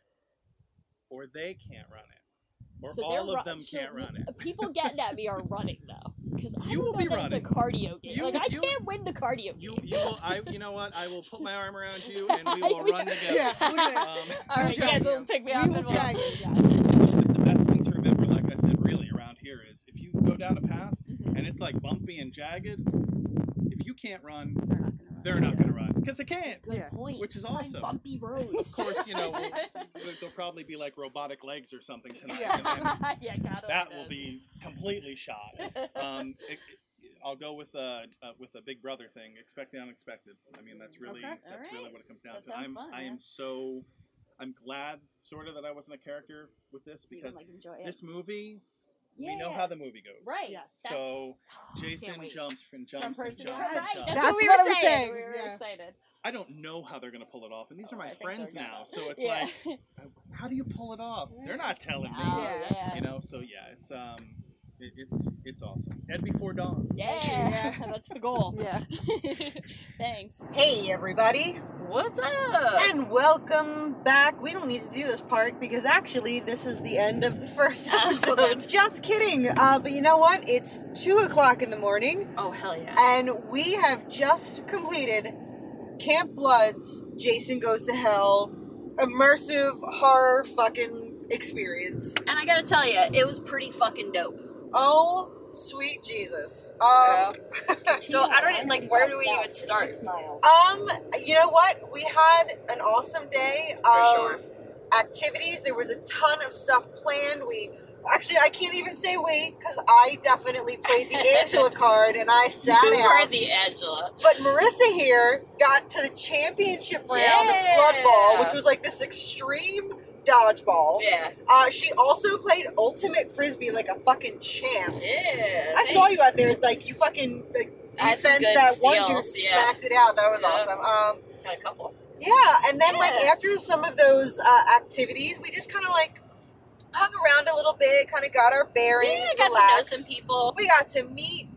or they can't run it, or So all of ru- them can't run it. People getting at me are running though, because I You will know be that it's a running. cardio game. You- like I you- can't win the cardio You, game. you will. I. You know what? I will put my arm around you, and we will Yeah. run together. Yeah, Um, All right, you guys will pick me up. We will drag. Yeah. the best thing to remember, like I said, really around here is if you go down a path Mm-hmm. and it's like bumpy and jagged, if you can't run, they're not going to run because they can't. Good point. Which is Let's awesome. Bumpy roads. Of course, you know we'll, there'll probably be like robotic legs or something tonight. Yeah. yeah, got that will be completely shot. Um, it, it- I'll go with a uh, with a Big Brother thing. Expect the unexpected. I mean, that's really Okay. that's Alright. really what it comes down That to. sounds I'm fun, I yeah. am so I'm glad sort of that I wasn't a character with this So you can, because like, enjoy it. this movie we know how the movie goes. Right. Yes. So That's- Jason jumps and jumps From and person jumps to and right. jumps. That's, That's what we were I saying. saying, We were yeah. excited. I don't know how they're gonna pull it off, and these are Oh, my I friends now. So it's Yeah. like, how do you pull it off? They're not telling me. Yeah. You know. So yeah, it's um, it, it's it's awesome. And before dawn. Yeah, that's the goal. Yeah. Thanks. Hey, everybody. What's up? And welcome back. We don't need to do this part because actually, this is the end of the first episode. then. Just kidding. Uh, but you know what? It's 2 o'clock in the morning, Oh hell yeah. and we have just completed Camp Blood's Jason Goes to Hell immersive horror fucking experience. And I gotta tell you, it was pretty fucking dope. Oh, sweet Jesus. Um, So I don't even like. Where do we even start? Um, you know what? We had an awesome day of sure. activities. There was a ton of stuff planned. We actually, I can't even say we because I definitely played the Angela card and I sat you out. were the Angela. but Marissa here got to the championship round Yeah. of Blood Ball, which was like this extreme dodgeball. Yeah. Uh, she also played ultimate frisbee like a fucking champ. Yeah. I saw you out there, like you fucking like I had defense that one dude yeah. smacked it out. That was Yeah. awesome. Um, Got a couple. yeah, and then like after some of those uh, activities, we just kind of like hung around a little bit, kind of got our bearings. Yeah, got relaxed. to know some people. We got to meet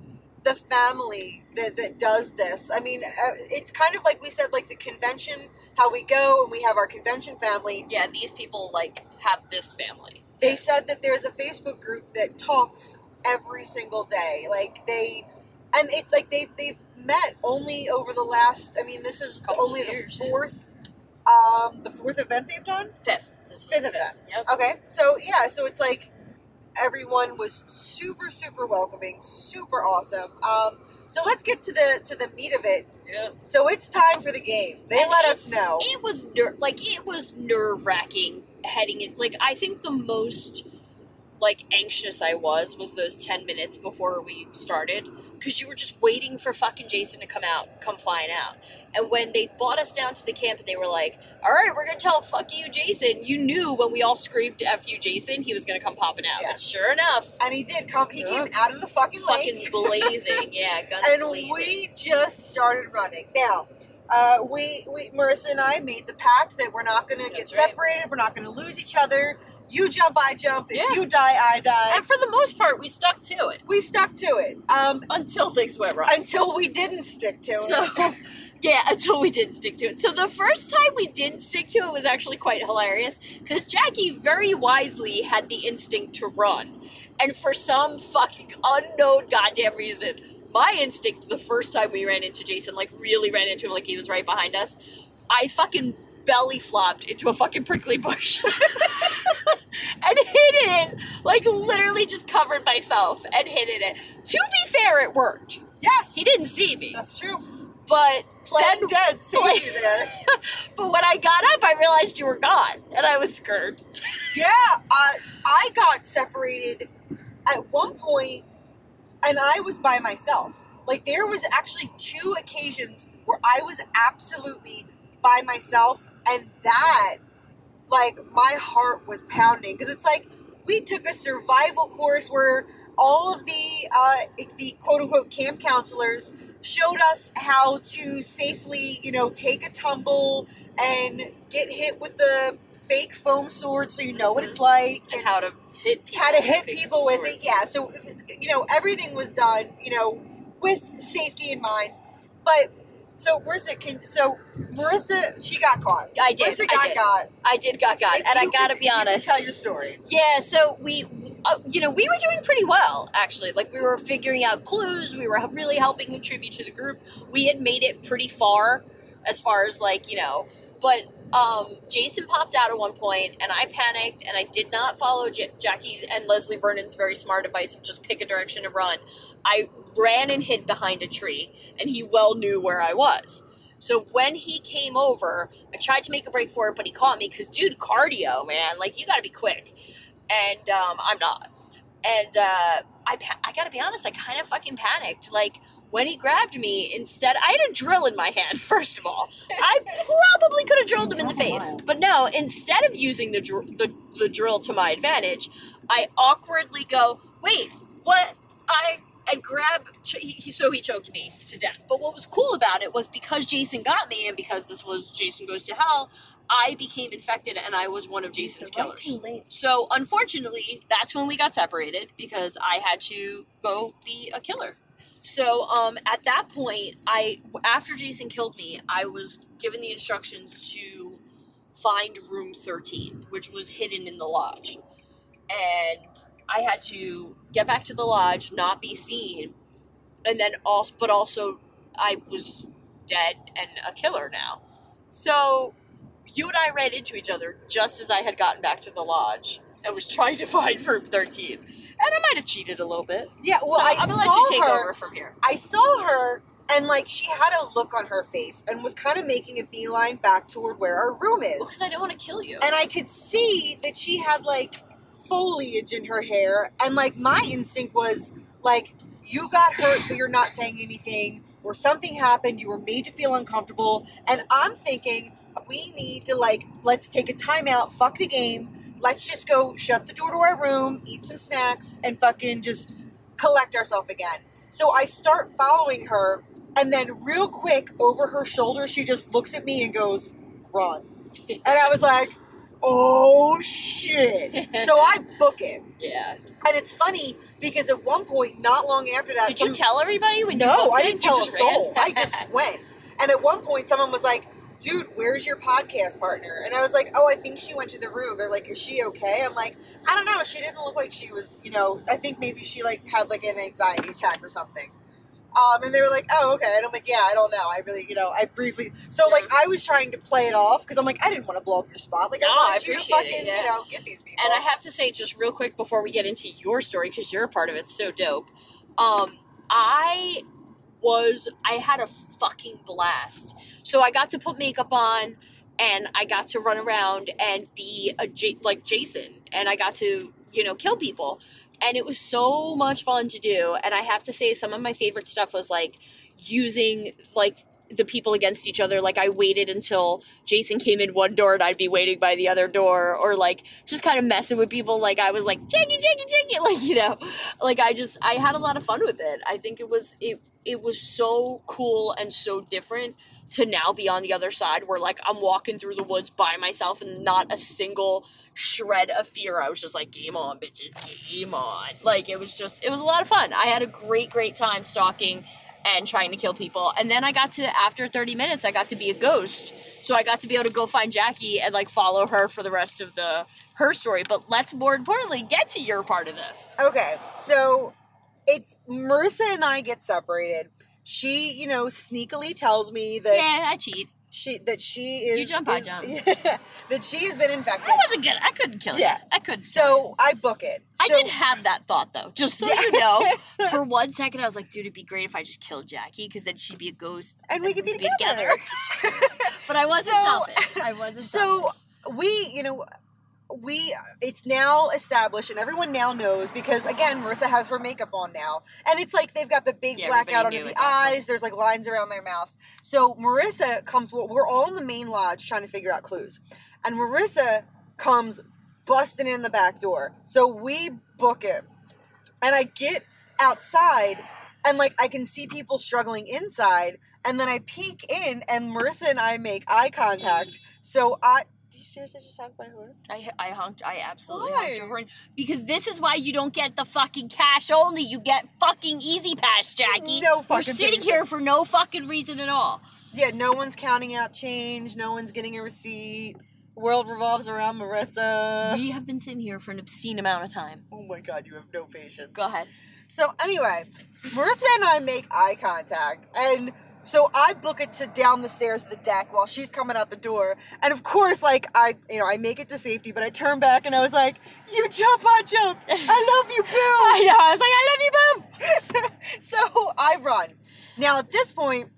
the family that, that does this. I mean, uh, it's kind of like we said, like the convention, how we go and we have our convention family. Yeah, these people like have this family. They said that there's a Facebook group that talks every single day. Like they, and it's like they've they've met only over the last. I mean, this is only years, the yeah. fourth, um, the fourth event they've done. Fifth. This Fifth the event. Yep. Okay, so yeah, so it's like everyone was super super welcoming, super awesome. Um, so let's get to the to the meat of it. Yeah. So it's time for the game. They And let us know. It was ner- like it was nerve wracking heading in. Like I think the most like anxious I was was those ten minutes before we started because you were just waiting for fucking Jason to come out, come flying out. And when they brought us down to the camp and they were like, "All right, we're gonna tell fuck you, Jason," you knew when we all screamed "f you, Jason," he was gonna come popping out. Yeah. And sure enough, and he did come. He Yeah. came out of the fucking fucking lake. blazing, yeah, guns and blazing. we just started running. Now, uh, we, we, Marissa and I made the pact that we're not going to get That's right. separated. We're not going to lose each other. You jump, I jump. If Yeah. you die, I die. and for the most part, we stuck to it we stuck to it um, until things went wrong. until we didn't stick to it. So, it. yeah, until we didn't stick to it. So the first time we didn't stick to it was actually quite hilarious because Jackie very wisely had the instinct to run. And for some fucking unknown goddamn reason, my instinct the first time we ran into Jason, like really ran into him like he was right behind us, I fucking belly flopped into a fucking prickly bush. and hid it, like literally just covered myself and hid in it. To be fair, it worked. Yes, He didn't see me. That's true. But Playing then, dead saved play- you there. but when I got up, I realized you were gone, and I was scared. Yeah, uh, I got separated at one point, and I was by myself. Like there was actually two occasions where I was absolutely by myself, and that, like, my heart was pounding because it's like we took a survival course where all of the uh, the quote unquote camp counselors showed us how to safely, you know, take a tumble and get hit with the fake foam sword so you know what it's like and how to hit people how to with hit people with swords. it. Yeah, so you know everything was done, you know, with safety in mind. But so Marissa can so Marissa she got caught. I did. Marissa I got did. got. I did got got, and I gotta be you honest. tell your story. Yeah, so we, uh, you know, we were doing pretty well actually. Like we were figuring out clues. We were really helping contribute to the group. We had made it pretty far, as far as like you know. But um, Jason popped out at one point, and I panicked, and I did not follow J- Jackie's and Leslie Vernon's very smart advice of just pick a direction and run. I ran and hid behind a tree, and he well knew where I was. So when he came over, I tried to make a break for it, but he caught me because, dude, cardio, man, like you got to be quick, and um, I'm not. And uh, I, pa- I got to be honest, I kind of fucking panicked. Like when he grabbed me, instead, I had a drill in my hand. First of all, I probably could have drilled him in the face, but no. Instead of using the dr- the, the drill to my advantage, I awkwardly go, "Wait, what?" I and grab. He, so he choked me to death. But what was cool about it was because Jason got me, and because this was Jason Goes to Hell, I became infected, and I was one of Jason's killers. So unfortunately, that's when we got separated because I had to go be a killer. So um, at that point, I after Jason killed me, I was given the instructions to find room 13, which was hidden in the lodge. And I had to get back to the lodge, not be seen, and then also, but also, I was dead and a killer now. So you and I ran into each other just as I had gotten back to the lodge and was trying to find room 13. And I might have cheated a little bit. Yeah, well, So I I'm gonna let you take her- over from here. I saw her and like she had a look on her face and was kind of making a beeline back toward where our room is. Because I don't want to kill you. And I could see that she had like foliage in her hair and like my instinct was like you got hurt but you're not saying anything or something happened you were made to feel uncomfortable and I'm thinking we need to like let's take a timeout fuck the game let's just go shut the door to our room eat some snacks and fucking just collect ourselves again so I start following her and then real quick over her shoulder she just looks at me and goes run and I was like oh shit. So I book it. Yeah. And it's funny because at one point, not long after that, Did you tell everybody when you no, I didn't You tell a ran? soul. I just went. And at one point, someone was like, "Dude, where's your podcast partner?" And I was like, "Oh, I think she went to the room." They're like, "Is she okay?" I'm like, "I don't know. She didn't look like she was. You know, I think maybe she like had like an anxiety attack or something." Um, and they were like, "Oh, okay." And I'm like, "Yeah, I don't know. I really, you know, I briefly." So like, I was trying to play it off because I'm like, I didn't want to blow up your spot. Like, I I wanted you to appreciate it, fucking, yeah. you know, get these people. And I have to say, just real quick before we get into your story, because you're a part of it, so dope. Um, I was, I had a fucking blast. So I got to put makeup on, and I got to run around and be a J- like Jason, and I got to, you know, kill people, and it was so much fun to do. And I have to say, some of my favorite stuff was like using like the people against each other. Like I waited until Jason came in one door and I'd be waiting by the other door, or like just kind of messing with people. Like I was like Jackie, Jackie, Jackie, like you know, like I just I had a lot of fun with it. I think it was it it was so cool and so different to now be on the other side where like I'm walking through the woods by myself and not a single shred of fear. I was just like, game on, bitches, game on. Like it was just it was a lot of fun. I had a great, great time stalking and trying to kill people. And then I got to after 30 minutes, I got to be a ghost. So I got to be able to go find Jackie and like follow her for the rest of the her story. But let's more importantly get to your part of this. Okay, so it's Marissa and I get separated. She, you know, sneakily tells me that Yeah, I cheat. She that she is You jump, I is- jump. that she has been infected. I wasn't good. I couldn't kill her. Yeah. you. I couldn't. So I book it. I So- did have that thought though. Just so you know, for one second I was like, dude, it'd be great if I just killed Jackie because then she'd be a ghost and we could be be together. but I wasn't So- selfish. I wasn't So selfish. we, you know, we it's now established and everyone now knows because again Marissa has her makeup on now. And it's like they've got the big Yeah, blackout under the eyes. There's like lines around their mouth. So Marissa comes we're all in the main lodge trying to figure out clues. And Marissa comes busting in the back door. So we book it. And I get outside and like I can see people struggling inside, and then I peek in, and Marissa and I make eye contact. So I. Do you seriously just honk my horn? I, I honked. I absolutely Why? honked your horn because this is why you don't get the fucking cash only. You get fucking E-ZPass, Jackie. No fucking. We're sitting here for no fucking reason at all. Yeah, no one's counting out change. No one's getting a receipt. World revolves around Marissa. we have been sitting here for an obscene amount of time. Oh my god, you have no patience. Go ahead. So anyway, Marissa and I make eye contact, and so I book it to down the stairs of the deck while she's coming out the door. And of course, like I, you know, I make it to safety, but I turn back and I was like, "You jump, I jump. I love you, boo." I know. I was like, I love you, boo. so I run. Now at this point,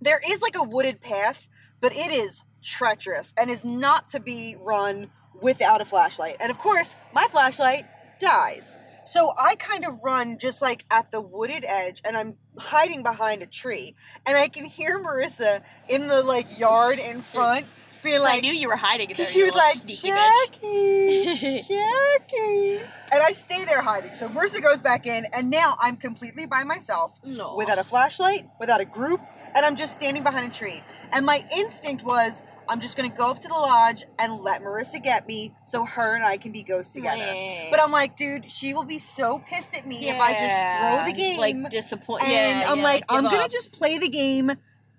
there is like a wooded path, but it is treacherous and is not to be run without a flashlight. And of course, my flashlight dies. So I kind of run just like at the wooded edge and I'm hiding behind a tree. And I can hear Marissa in the like yard in front being like I knew you were hiding in there. she was like, bitch. Jackie, Jackie. And I stay there hiding. So Marissa goes back in, and now I'm completely by myself No. without a flashlight, without a group, and I'm just standing behind a tree. And my instinct was, I'm just gonna go up to the lodge and let Marissa get me so her and I can be ghosts together. Yeah. But I'm like, dude, she will be so pissed at me if I just throw the game. Like disappoint. and yeah, I'm yeah, like, I'm gonna up. just play the game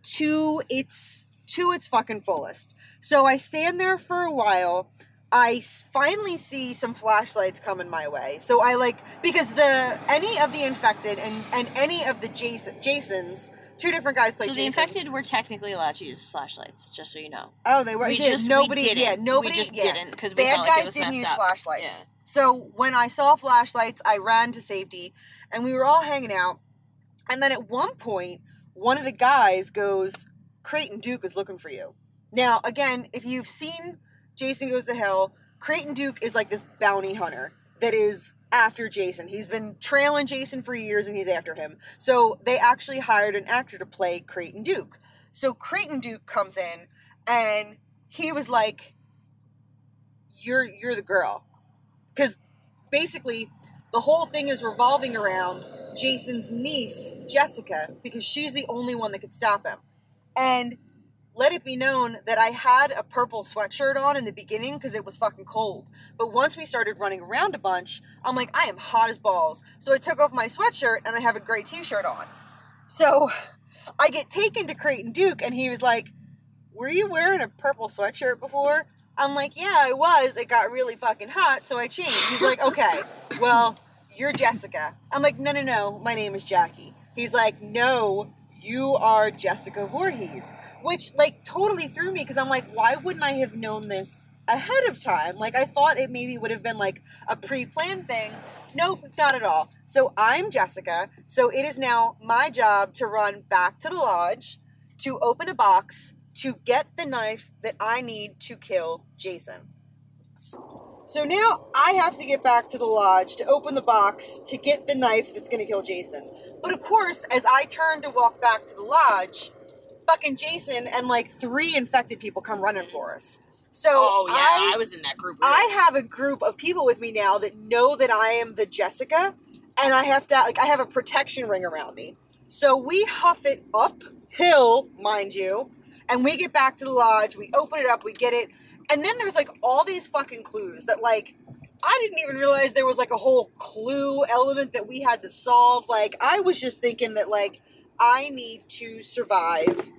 to its to its fucking fullest. So I stand there for a while. I finally see some flashlights coming my way. So I like because the any of the infected and and any of the Jason Jasons, two different guys played. So the infected were technically allowed to use flashlights, just so you know. Oh, they were. We yeah, just- we nobody. didn't. Yeah, We nobody. just yeah. didn't, 'cause we bad felt like guys didn't use up. flashlights. Yeah. So when I saw flashlights, I ran to safety, and we were all hanging out. And then at one point, one of the guys goes, "Creighton Duke is looking for you." Now, again, if you've seen Jason Goes to Hell, Creighton Duke is like this bounty hunter that is after Jason. He's been trailing Jason for years and he's after him. So they actually hired an actor to play Creighton Duke. So Creighton Duke comes in and he was like, You're you're the girl. Cause basically the whole thing is revolving around Jason's niece, Jessica, because she's the only one that could stop him. And let it be known that I had a purple sweatshirt on in the beginning because it was fucking cold. But once we started running around a bunch, I'm like, I am hot as balls. So I took off my sweatshirt and I have a gray t shirt on. So I get taken to Creighton Duke and he was like, Were you wearing a purple sweatshirt before? I'm like, Yeah, I was. It got really fucking hot, so I changed. He's like, Okay, well, you're Jessica. I'm like, No, no, no, my name is Jackie. He's like, No, you are Jessica Voorhees which like totally threw me because I'm like, why wouldn't I have known this ahead of time? Like I thought it maybe would have been like a pre-planned thing. Nope, not at all. So I'm Jessica. So it is now my job to run back to the lodge, to open a box, to get the knife that I need to kill Jason. So now I have to get back to the lodge to open the box to get the knife that's going to kill Jason. But of course, as I turn to walk back to the lodge, fucking Jason and like three infected people come running for us. So Oh yeah, I, I, was in that group. I have a group of people with me now that know that I am the Jessica, and I have to like I have a protection ring around me. So we huff it uphill, mind you, and we get back to the lodge. We open it up, we get it, and then there's like all these fucking clues that like I didn't even realize there was like a whole clue element that we had to solve. Like I was just thinking that like I need to survive.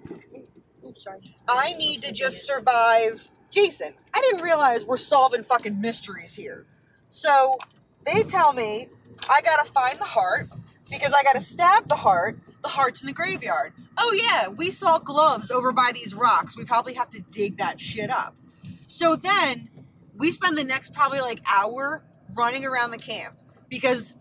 Oh, sorry. I need to just survive Jason. I didn't realize we're solving fucking mysteries here. So they tell me I gotta find the heart because I gotta stab the heart. The heart's in the graveyard. Oh yeah, we saw gloves over by these rocks. We probably have to dig that shit up. So then we spend the next probably like hour running around the camp because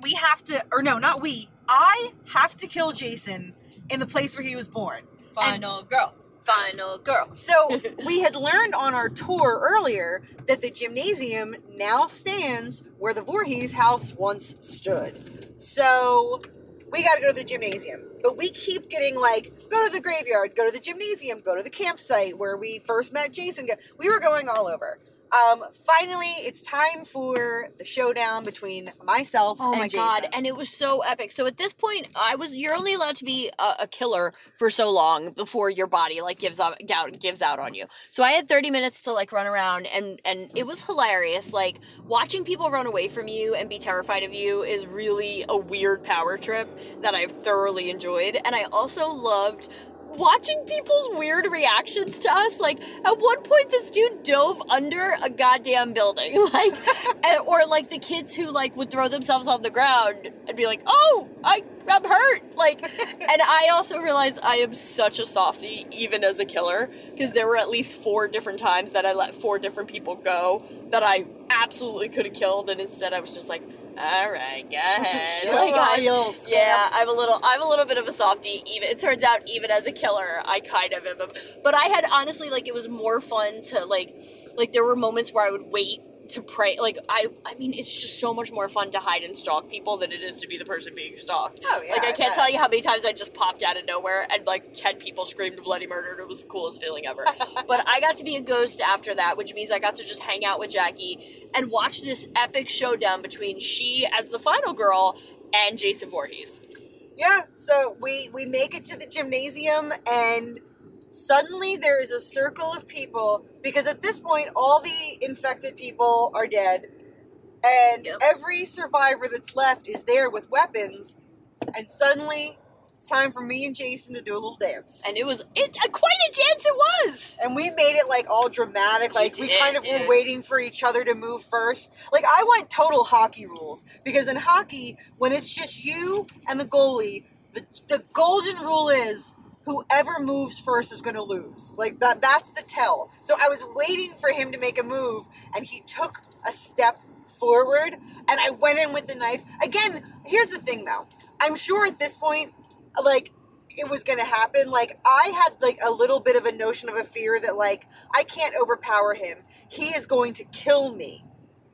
we have to or no, not we. I have to kill Jason in the place where he was born. Final girl. Final girl. So we had learned on our tour earlier that the gymnasium now stands where the Voorhees house once stood. So we got to go to the gymnasium. But we keep getting like, go to the graveyard, go to the gymnasium, go to the campsite where we first met Jason. We were going all over. Um, finally, it's time for the showdown between myself Oh and my Jason. god! And it was so epic. So at this point, I was you're only allowed to be a, a killer for so long before your body like gives up out gives out on you. So I had 30 minutes to like run around, and and it was hilarious. Like watching people run away from you and be terrified of you is really a weird power trip that I've thoroughly enjoyed, and I also loved watching people's weird reactions to us like at one point this dude dove under a goddamn building like and, or like the kids who like would throw themselves on the ground and be like oh i i'm hurt like and i also realized i am such a softie even as a killer because there were at least four different times that i let four different people go that i absolutely could have killed and instead i was just like all right, go ahead. Like, I, you yeah, I'm a little, I'm a little bit of a softie. Even it turns out, even as a killer, I kind of am. But I had honestly, like, it was more fun to like, like there were moments where I would wait to pray. Like, I, I mean, it's just so much more fun to hide and stalk people than it is to be the person being stalked. Oh, yeah, Like, I I can't bet. tell you how many times I just popped out of nowhere and like ten people screamed bloody murder. and It was the coolest feeling ever. but I got to be a ghost after that, which means I got to just hang out with Jackie and watch this epic showdown between she as the final girl and Jason Voorhees. Yeah, so we we make it to the gymnasium and suddenly there is a circle of people because at this point all the infected people are dead and every survivor that's left is there with weapons and suddenly it's time for me and Jason to do a little dance. And it was it uh, quite a dance it was. And we made it like all dramatic, like we kind of were waiting for each other to move first. Like I want total hockey rules because in hockey, when it's just you and the goalie, the the golden rule is whoever moves first is going to lose. Like that that's the tell. So I was waiting for him to make a move and he took a step forward and I went in with the knife. Again, here's the thing though. I'm sure at this point like it was going to happen. Like I had like a little bit of a notion of a fear that like I can't overpower him. He is going to kill me.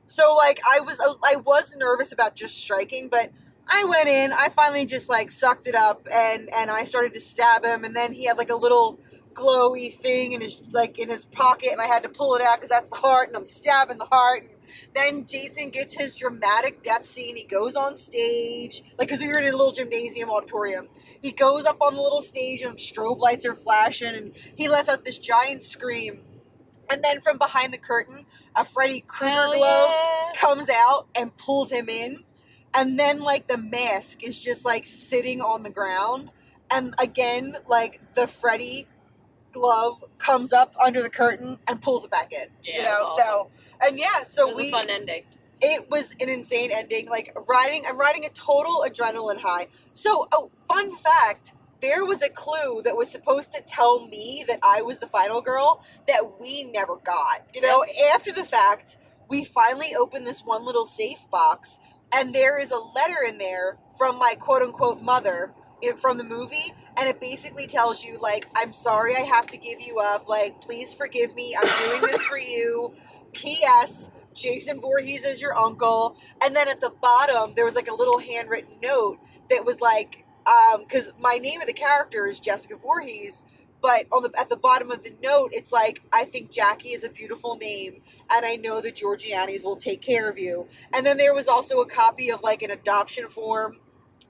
So like I was I was nervous about just striking, but I went in. I finally just like sucked it up and and I started to stab him and then he had like a little glowy thing in his like in his pocket and I had to pull it out because that's the heart and I'm stabbing the heart and then Jason gets his dramatic death scene. He goes on stage, like, because we were in a little gymnasium auditorium. He goes up on the little stage and strobe lights are flashing, and he lets out this giant scream. And then from behind the curtain, a Freddy Krueger glove yeah. comes out and pulls him in. And then, like, the mask is just, like, sitting on the ground. And again, like, the Freddy glove comes up under the curtain and pulls it back in. Yeah, you know, awesome. so and yeah, so it was we a fun ending. it was an insane ending. Like riding, I'm riding a total adrenaline high. So, oh, fun fact: there was a clue that was supposed to tell me that I was the final girl that we never got. You know, after the fact, we finally opened this one little safe box, and there is a letter in there from my quote unquote mother from the movie. And it basically tells you, like, I'm sorry I have to give you up. Like, please forgive me. I'm doing this for you. P.S. Jason Voorhees is your uncle. And then at the bottom, there was like a little handwritten note that was like, um because my name of the character is Jessica Voorhees, but on the at the bottom of the note, it's like, I think Jackie is a beautiful name, and I know the Georgianis will take care of you. And then there was also a copy of like an adoption form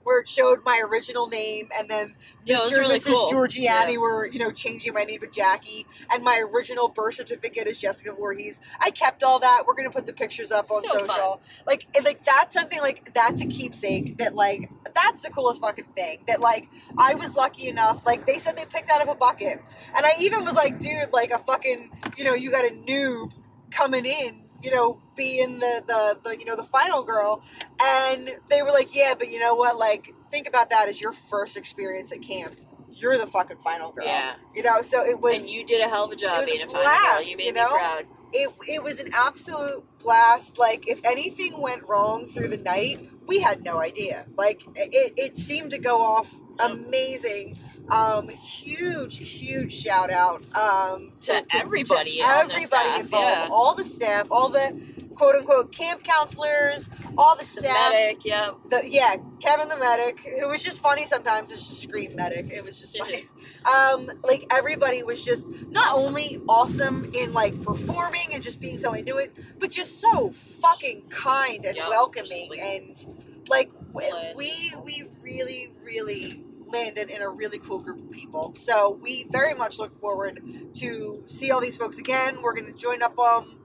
where it showed my original name, and then Yeah, Mr. and Mrs. cool. Georgiani Yeah. were, you know, changing my name to Jackie, and my original birth certificate is Jessica Voorhees. I kept all that. We're gonna put the pictures up on So social. fun. Like, like that's something like that's a keepsake. That like that's the coolest fucking thing. That like I was lucky enough. Like they said they picked out of a bucket, and I even was like, dude, like a fucking, you know, you got a noob coming in. You know, being the, the the you know the final girl, and they were like, yeah, but you know what? Like, think about that as your first experience at camp. You're the fucking final girl. Yeah. You know, so it was. and you did a hell of a job being a a final girl. You made you me know? proud. it it was an absolute blast. Like if anything went wrong through the night, we had no idea. Like it, it seemed to go off amazing. Um, huge, huge shout out um, To everybody on the everybody staff, involved, yeah. all the staff, all the quote unquote camp counselors, all the The staff. medic, yeah. The, yeah, Kevin the medic. It was just funny sometimes. It's just scream medic. It was just funny. Um, like everybody was just not only awesome in like performing and just being so into it, but just so fucking kind and Yep, welcoming like, and like we Blessed. we we really really landed in a really cool group of people. So we very much look forward to see all these folks again. We're gonna join up um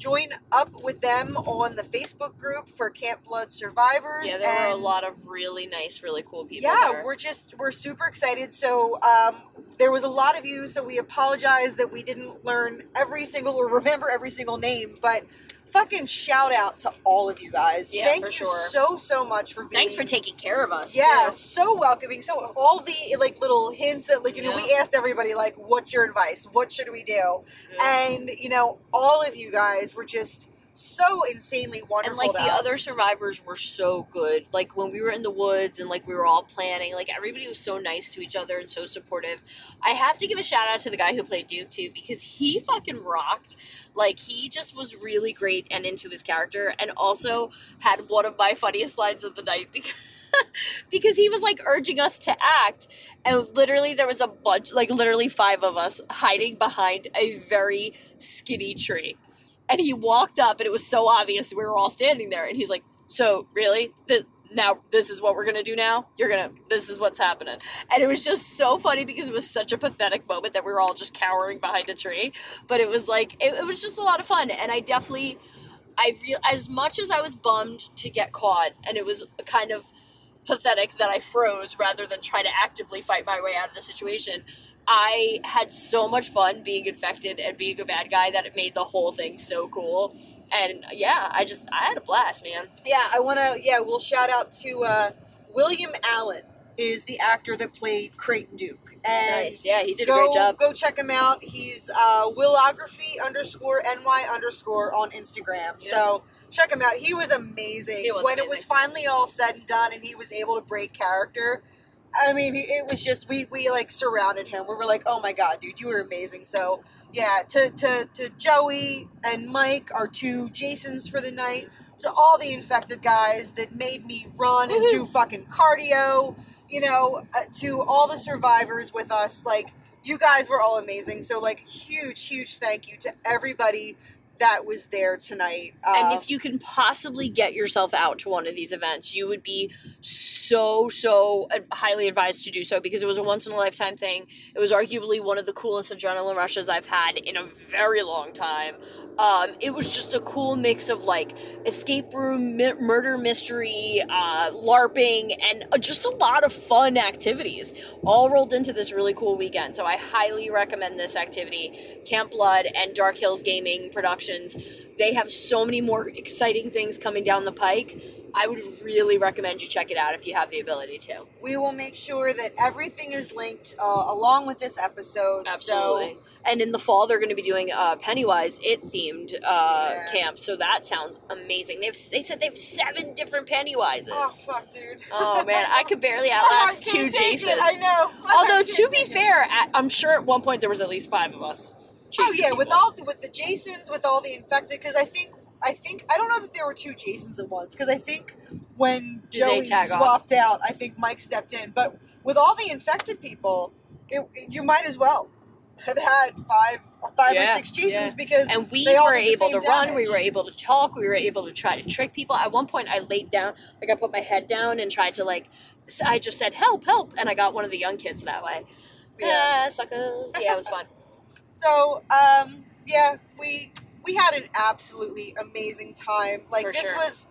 join up with them on the Facebook group for Camp Blood Survivors. Yeah, there were a lot of really nice, really cool people. yeah, there. we're just we're super excited. So um, there was a lot of you, so we apologize that we didn't learn every single or remember every single name, but fucking shout out to all of you guys. Yeah, Thank you sure. so so much for being Thanks for taking care of us. yeah, too. so welcoming. So all the like little hints that like you know we asked everybody like what's your advice? What should we do? And you know all of you guys were just so insanely wonderful. and like the us. other survivors were so good like when we were in the woods and like we were all planning like everybody was so nice to each other and so supportive i have to give a shout out to the guy who played duke too because he fucking rocked like he just was really great and into his character and also had one of my funniest lines of the night because because he was like urging us to act and literally there was a bunch like literally five of us hiding behind a very skinny tree and he walked up and it was so obvious that we were all standing there. And he's like so really? Now this is what we're gonna do now? You're gonna this is what's happening. And it was just so funny because it was such a pathetic moment that we were all just cowering behind a tree. But it was like it, it was just a lot of fun. And i definitely i real as much as i was bummed to get caught and it was kind of pathetic that I froze rather than try to actively fight my way out of the situation. I had so much fun being infected and being a bad guy that it made the whole thing so cool. And yeah, I just I had a blast, man. Yeah, I want to. Yeah, we'll shout out to uh, William Allen is the actor that played Creighton Duke. And Nice. Yeah, he did a great job. Go check him out. He's uh, willography underscore ny underscore on Instagram. So check him out. He was amazing. He was when it was finally all said and done, and he was able to break character. I mean, it was just we we like surrounded him. We were like, oh my god, dude, you were amazing. So yeah, to to to Joey and Mike, our two Jasons for the night. To all the infected guys that made me run and do fucking cardio. You know, uh, to all the survivors with us, like you guys were all amazing. So like, huge, huge thank you to everybody that was there tonight. and Uh, if you can possibly get yourself out to one of these events, you would be so so highly advised to do so because it was a once in a lifetime thing. It was arguably one of the coolest adrenaline rushes I've had in a very long time. Um, it was just a cool mix of like escape room, mi- murder mystery, uh, LARPing, and uh, just a lot of fun activities all rolled into this really cool weekend. So I highly recommend this activity. Camp Blood and Dark Hills Gaming Productions. They have so many more exciting things coming down the pike. I would really recommend you check it out if you have the ability to. we will make sure that everything is linked uh, along with this episode. Absolutely. So and in the fall, they're going to be doing uh, Pennywise It themed uh, Yeah. camp. So that sounds amazing. They've they said they have seven different Pennywises. Oh fuck, dude. Oh man, I could barely Oh, outlast two Jasons. it, I know. Although I to be it. fair, I'm sure at one point there was at least five of us. Oh yeah, with all the, with the Jasons, with all the infected, because I think I think I don't know that there were two Jasons at once, because I think when Did Joey tag off? swapped out, I think Mike stepped in. But with all the infected people, it, you might as well have had five, five Yeah, or six Jasons yeah. because and we they were able to run. We were able to talk. We were able to try to trick people. At one point, I laid down, like I put my head down and tried to like. I just said help, help, and I got one of the young kids that way. Yeah. Yeah, suckers. Yeah, it was fun. So, um, yeah, we we had an absolutely amazing time. Like For this sure. was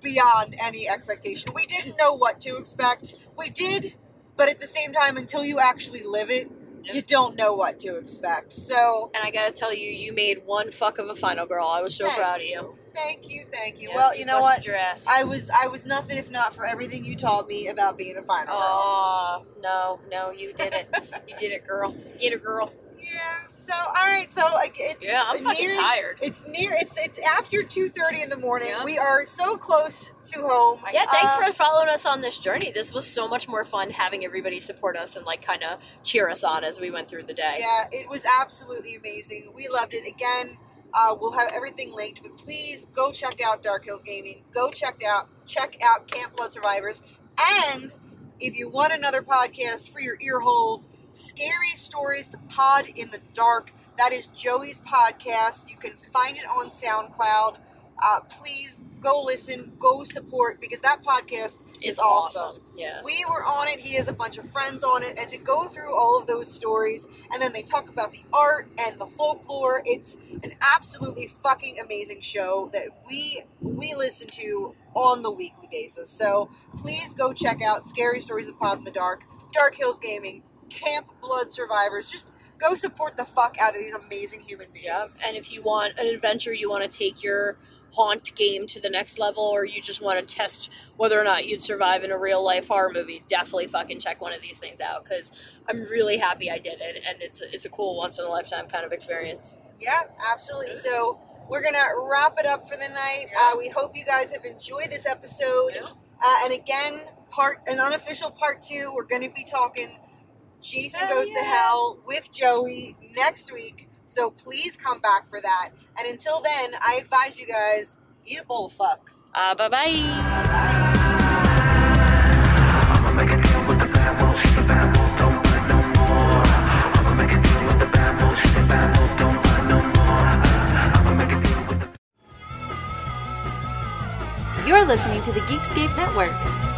beyond any expectation. We didn't know what to expect. We did, but at the same time, until you actually live it, you don't know what to expect. So, And I gotta tell you, you made one fuck of a final girl. I was so proud of you. thank you, thank you. Yeah, well, you know what? I was I was nothing if not for everything you taught me about being a final girl. Oh no, no, you did it. you did it, girl. Get it, girl. Yeah. So, all right. So, like, it's Yeah, I'm fucking near- tired. It's near. It's it's after two thirty in the morning. Yeah. We are so close to home. Yeah, thanks Uh, for following us on this journey. This was so much more fun having everybody support us and like kind of cheer us on as we went through the day. Yeah, it was absolutely amazing. We loved it. Again, Uh, we'll have everything linked, but please go check out Dark Hills Gaming. Go check out check out Camp Blood Survivors, and if you want another podcast for your ear holes, Scary Stories to Pod in the Dark. That is Joey's podcast. You can find it on SoundCloud. Uh, please go listen, go support because that podcast is awesome. awesome. Yeah. We were on it. He has a bunch of friends on it, and to go through all of those stories, and then they talk about the art and the folklore. It's an absolutely fucking amazing show that we we listen to on the weekly basis. So please go check out Scary Stories of Pod in the Dark, Dark Hills Gaming, Camp Blood Survivors. Just go support the fuck out of these amazing human beings. Yep. And if you want an adventure, you want to take your haunt game to the next level, or you just want to test whether or not you'd survive in a real life horror movie, definitely fucking check one of these things out because I'm really happy I did it, and it's it's a cool once in a lifetime kind of experience. Yeah, absolutely. So we're gonna wrap it up for the night. Uh, we hope you guys have enjoyed this episode. Uh, and again, part an unofficial part two. We're gonna be talking Jason Goes to Hell with Joey next week. So please come back for that. And until then, I advise you guys eat a bowl of fuck. Uh, bye bye. You're listening to the Geekscape Network.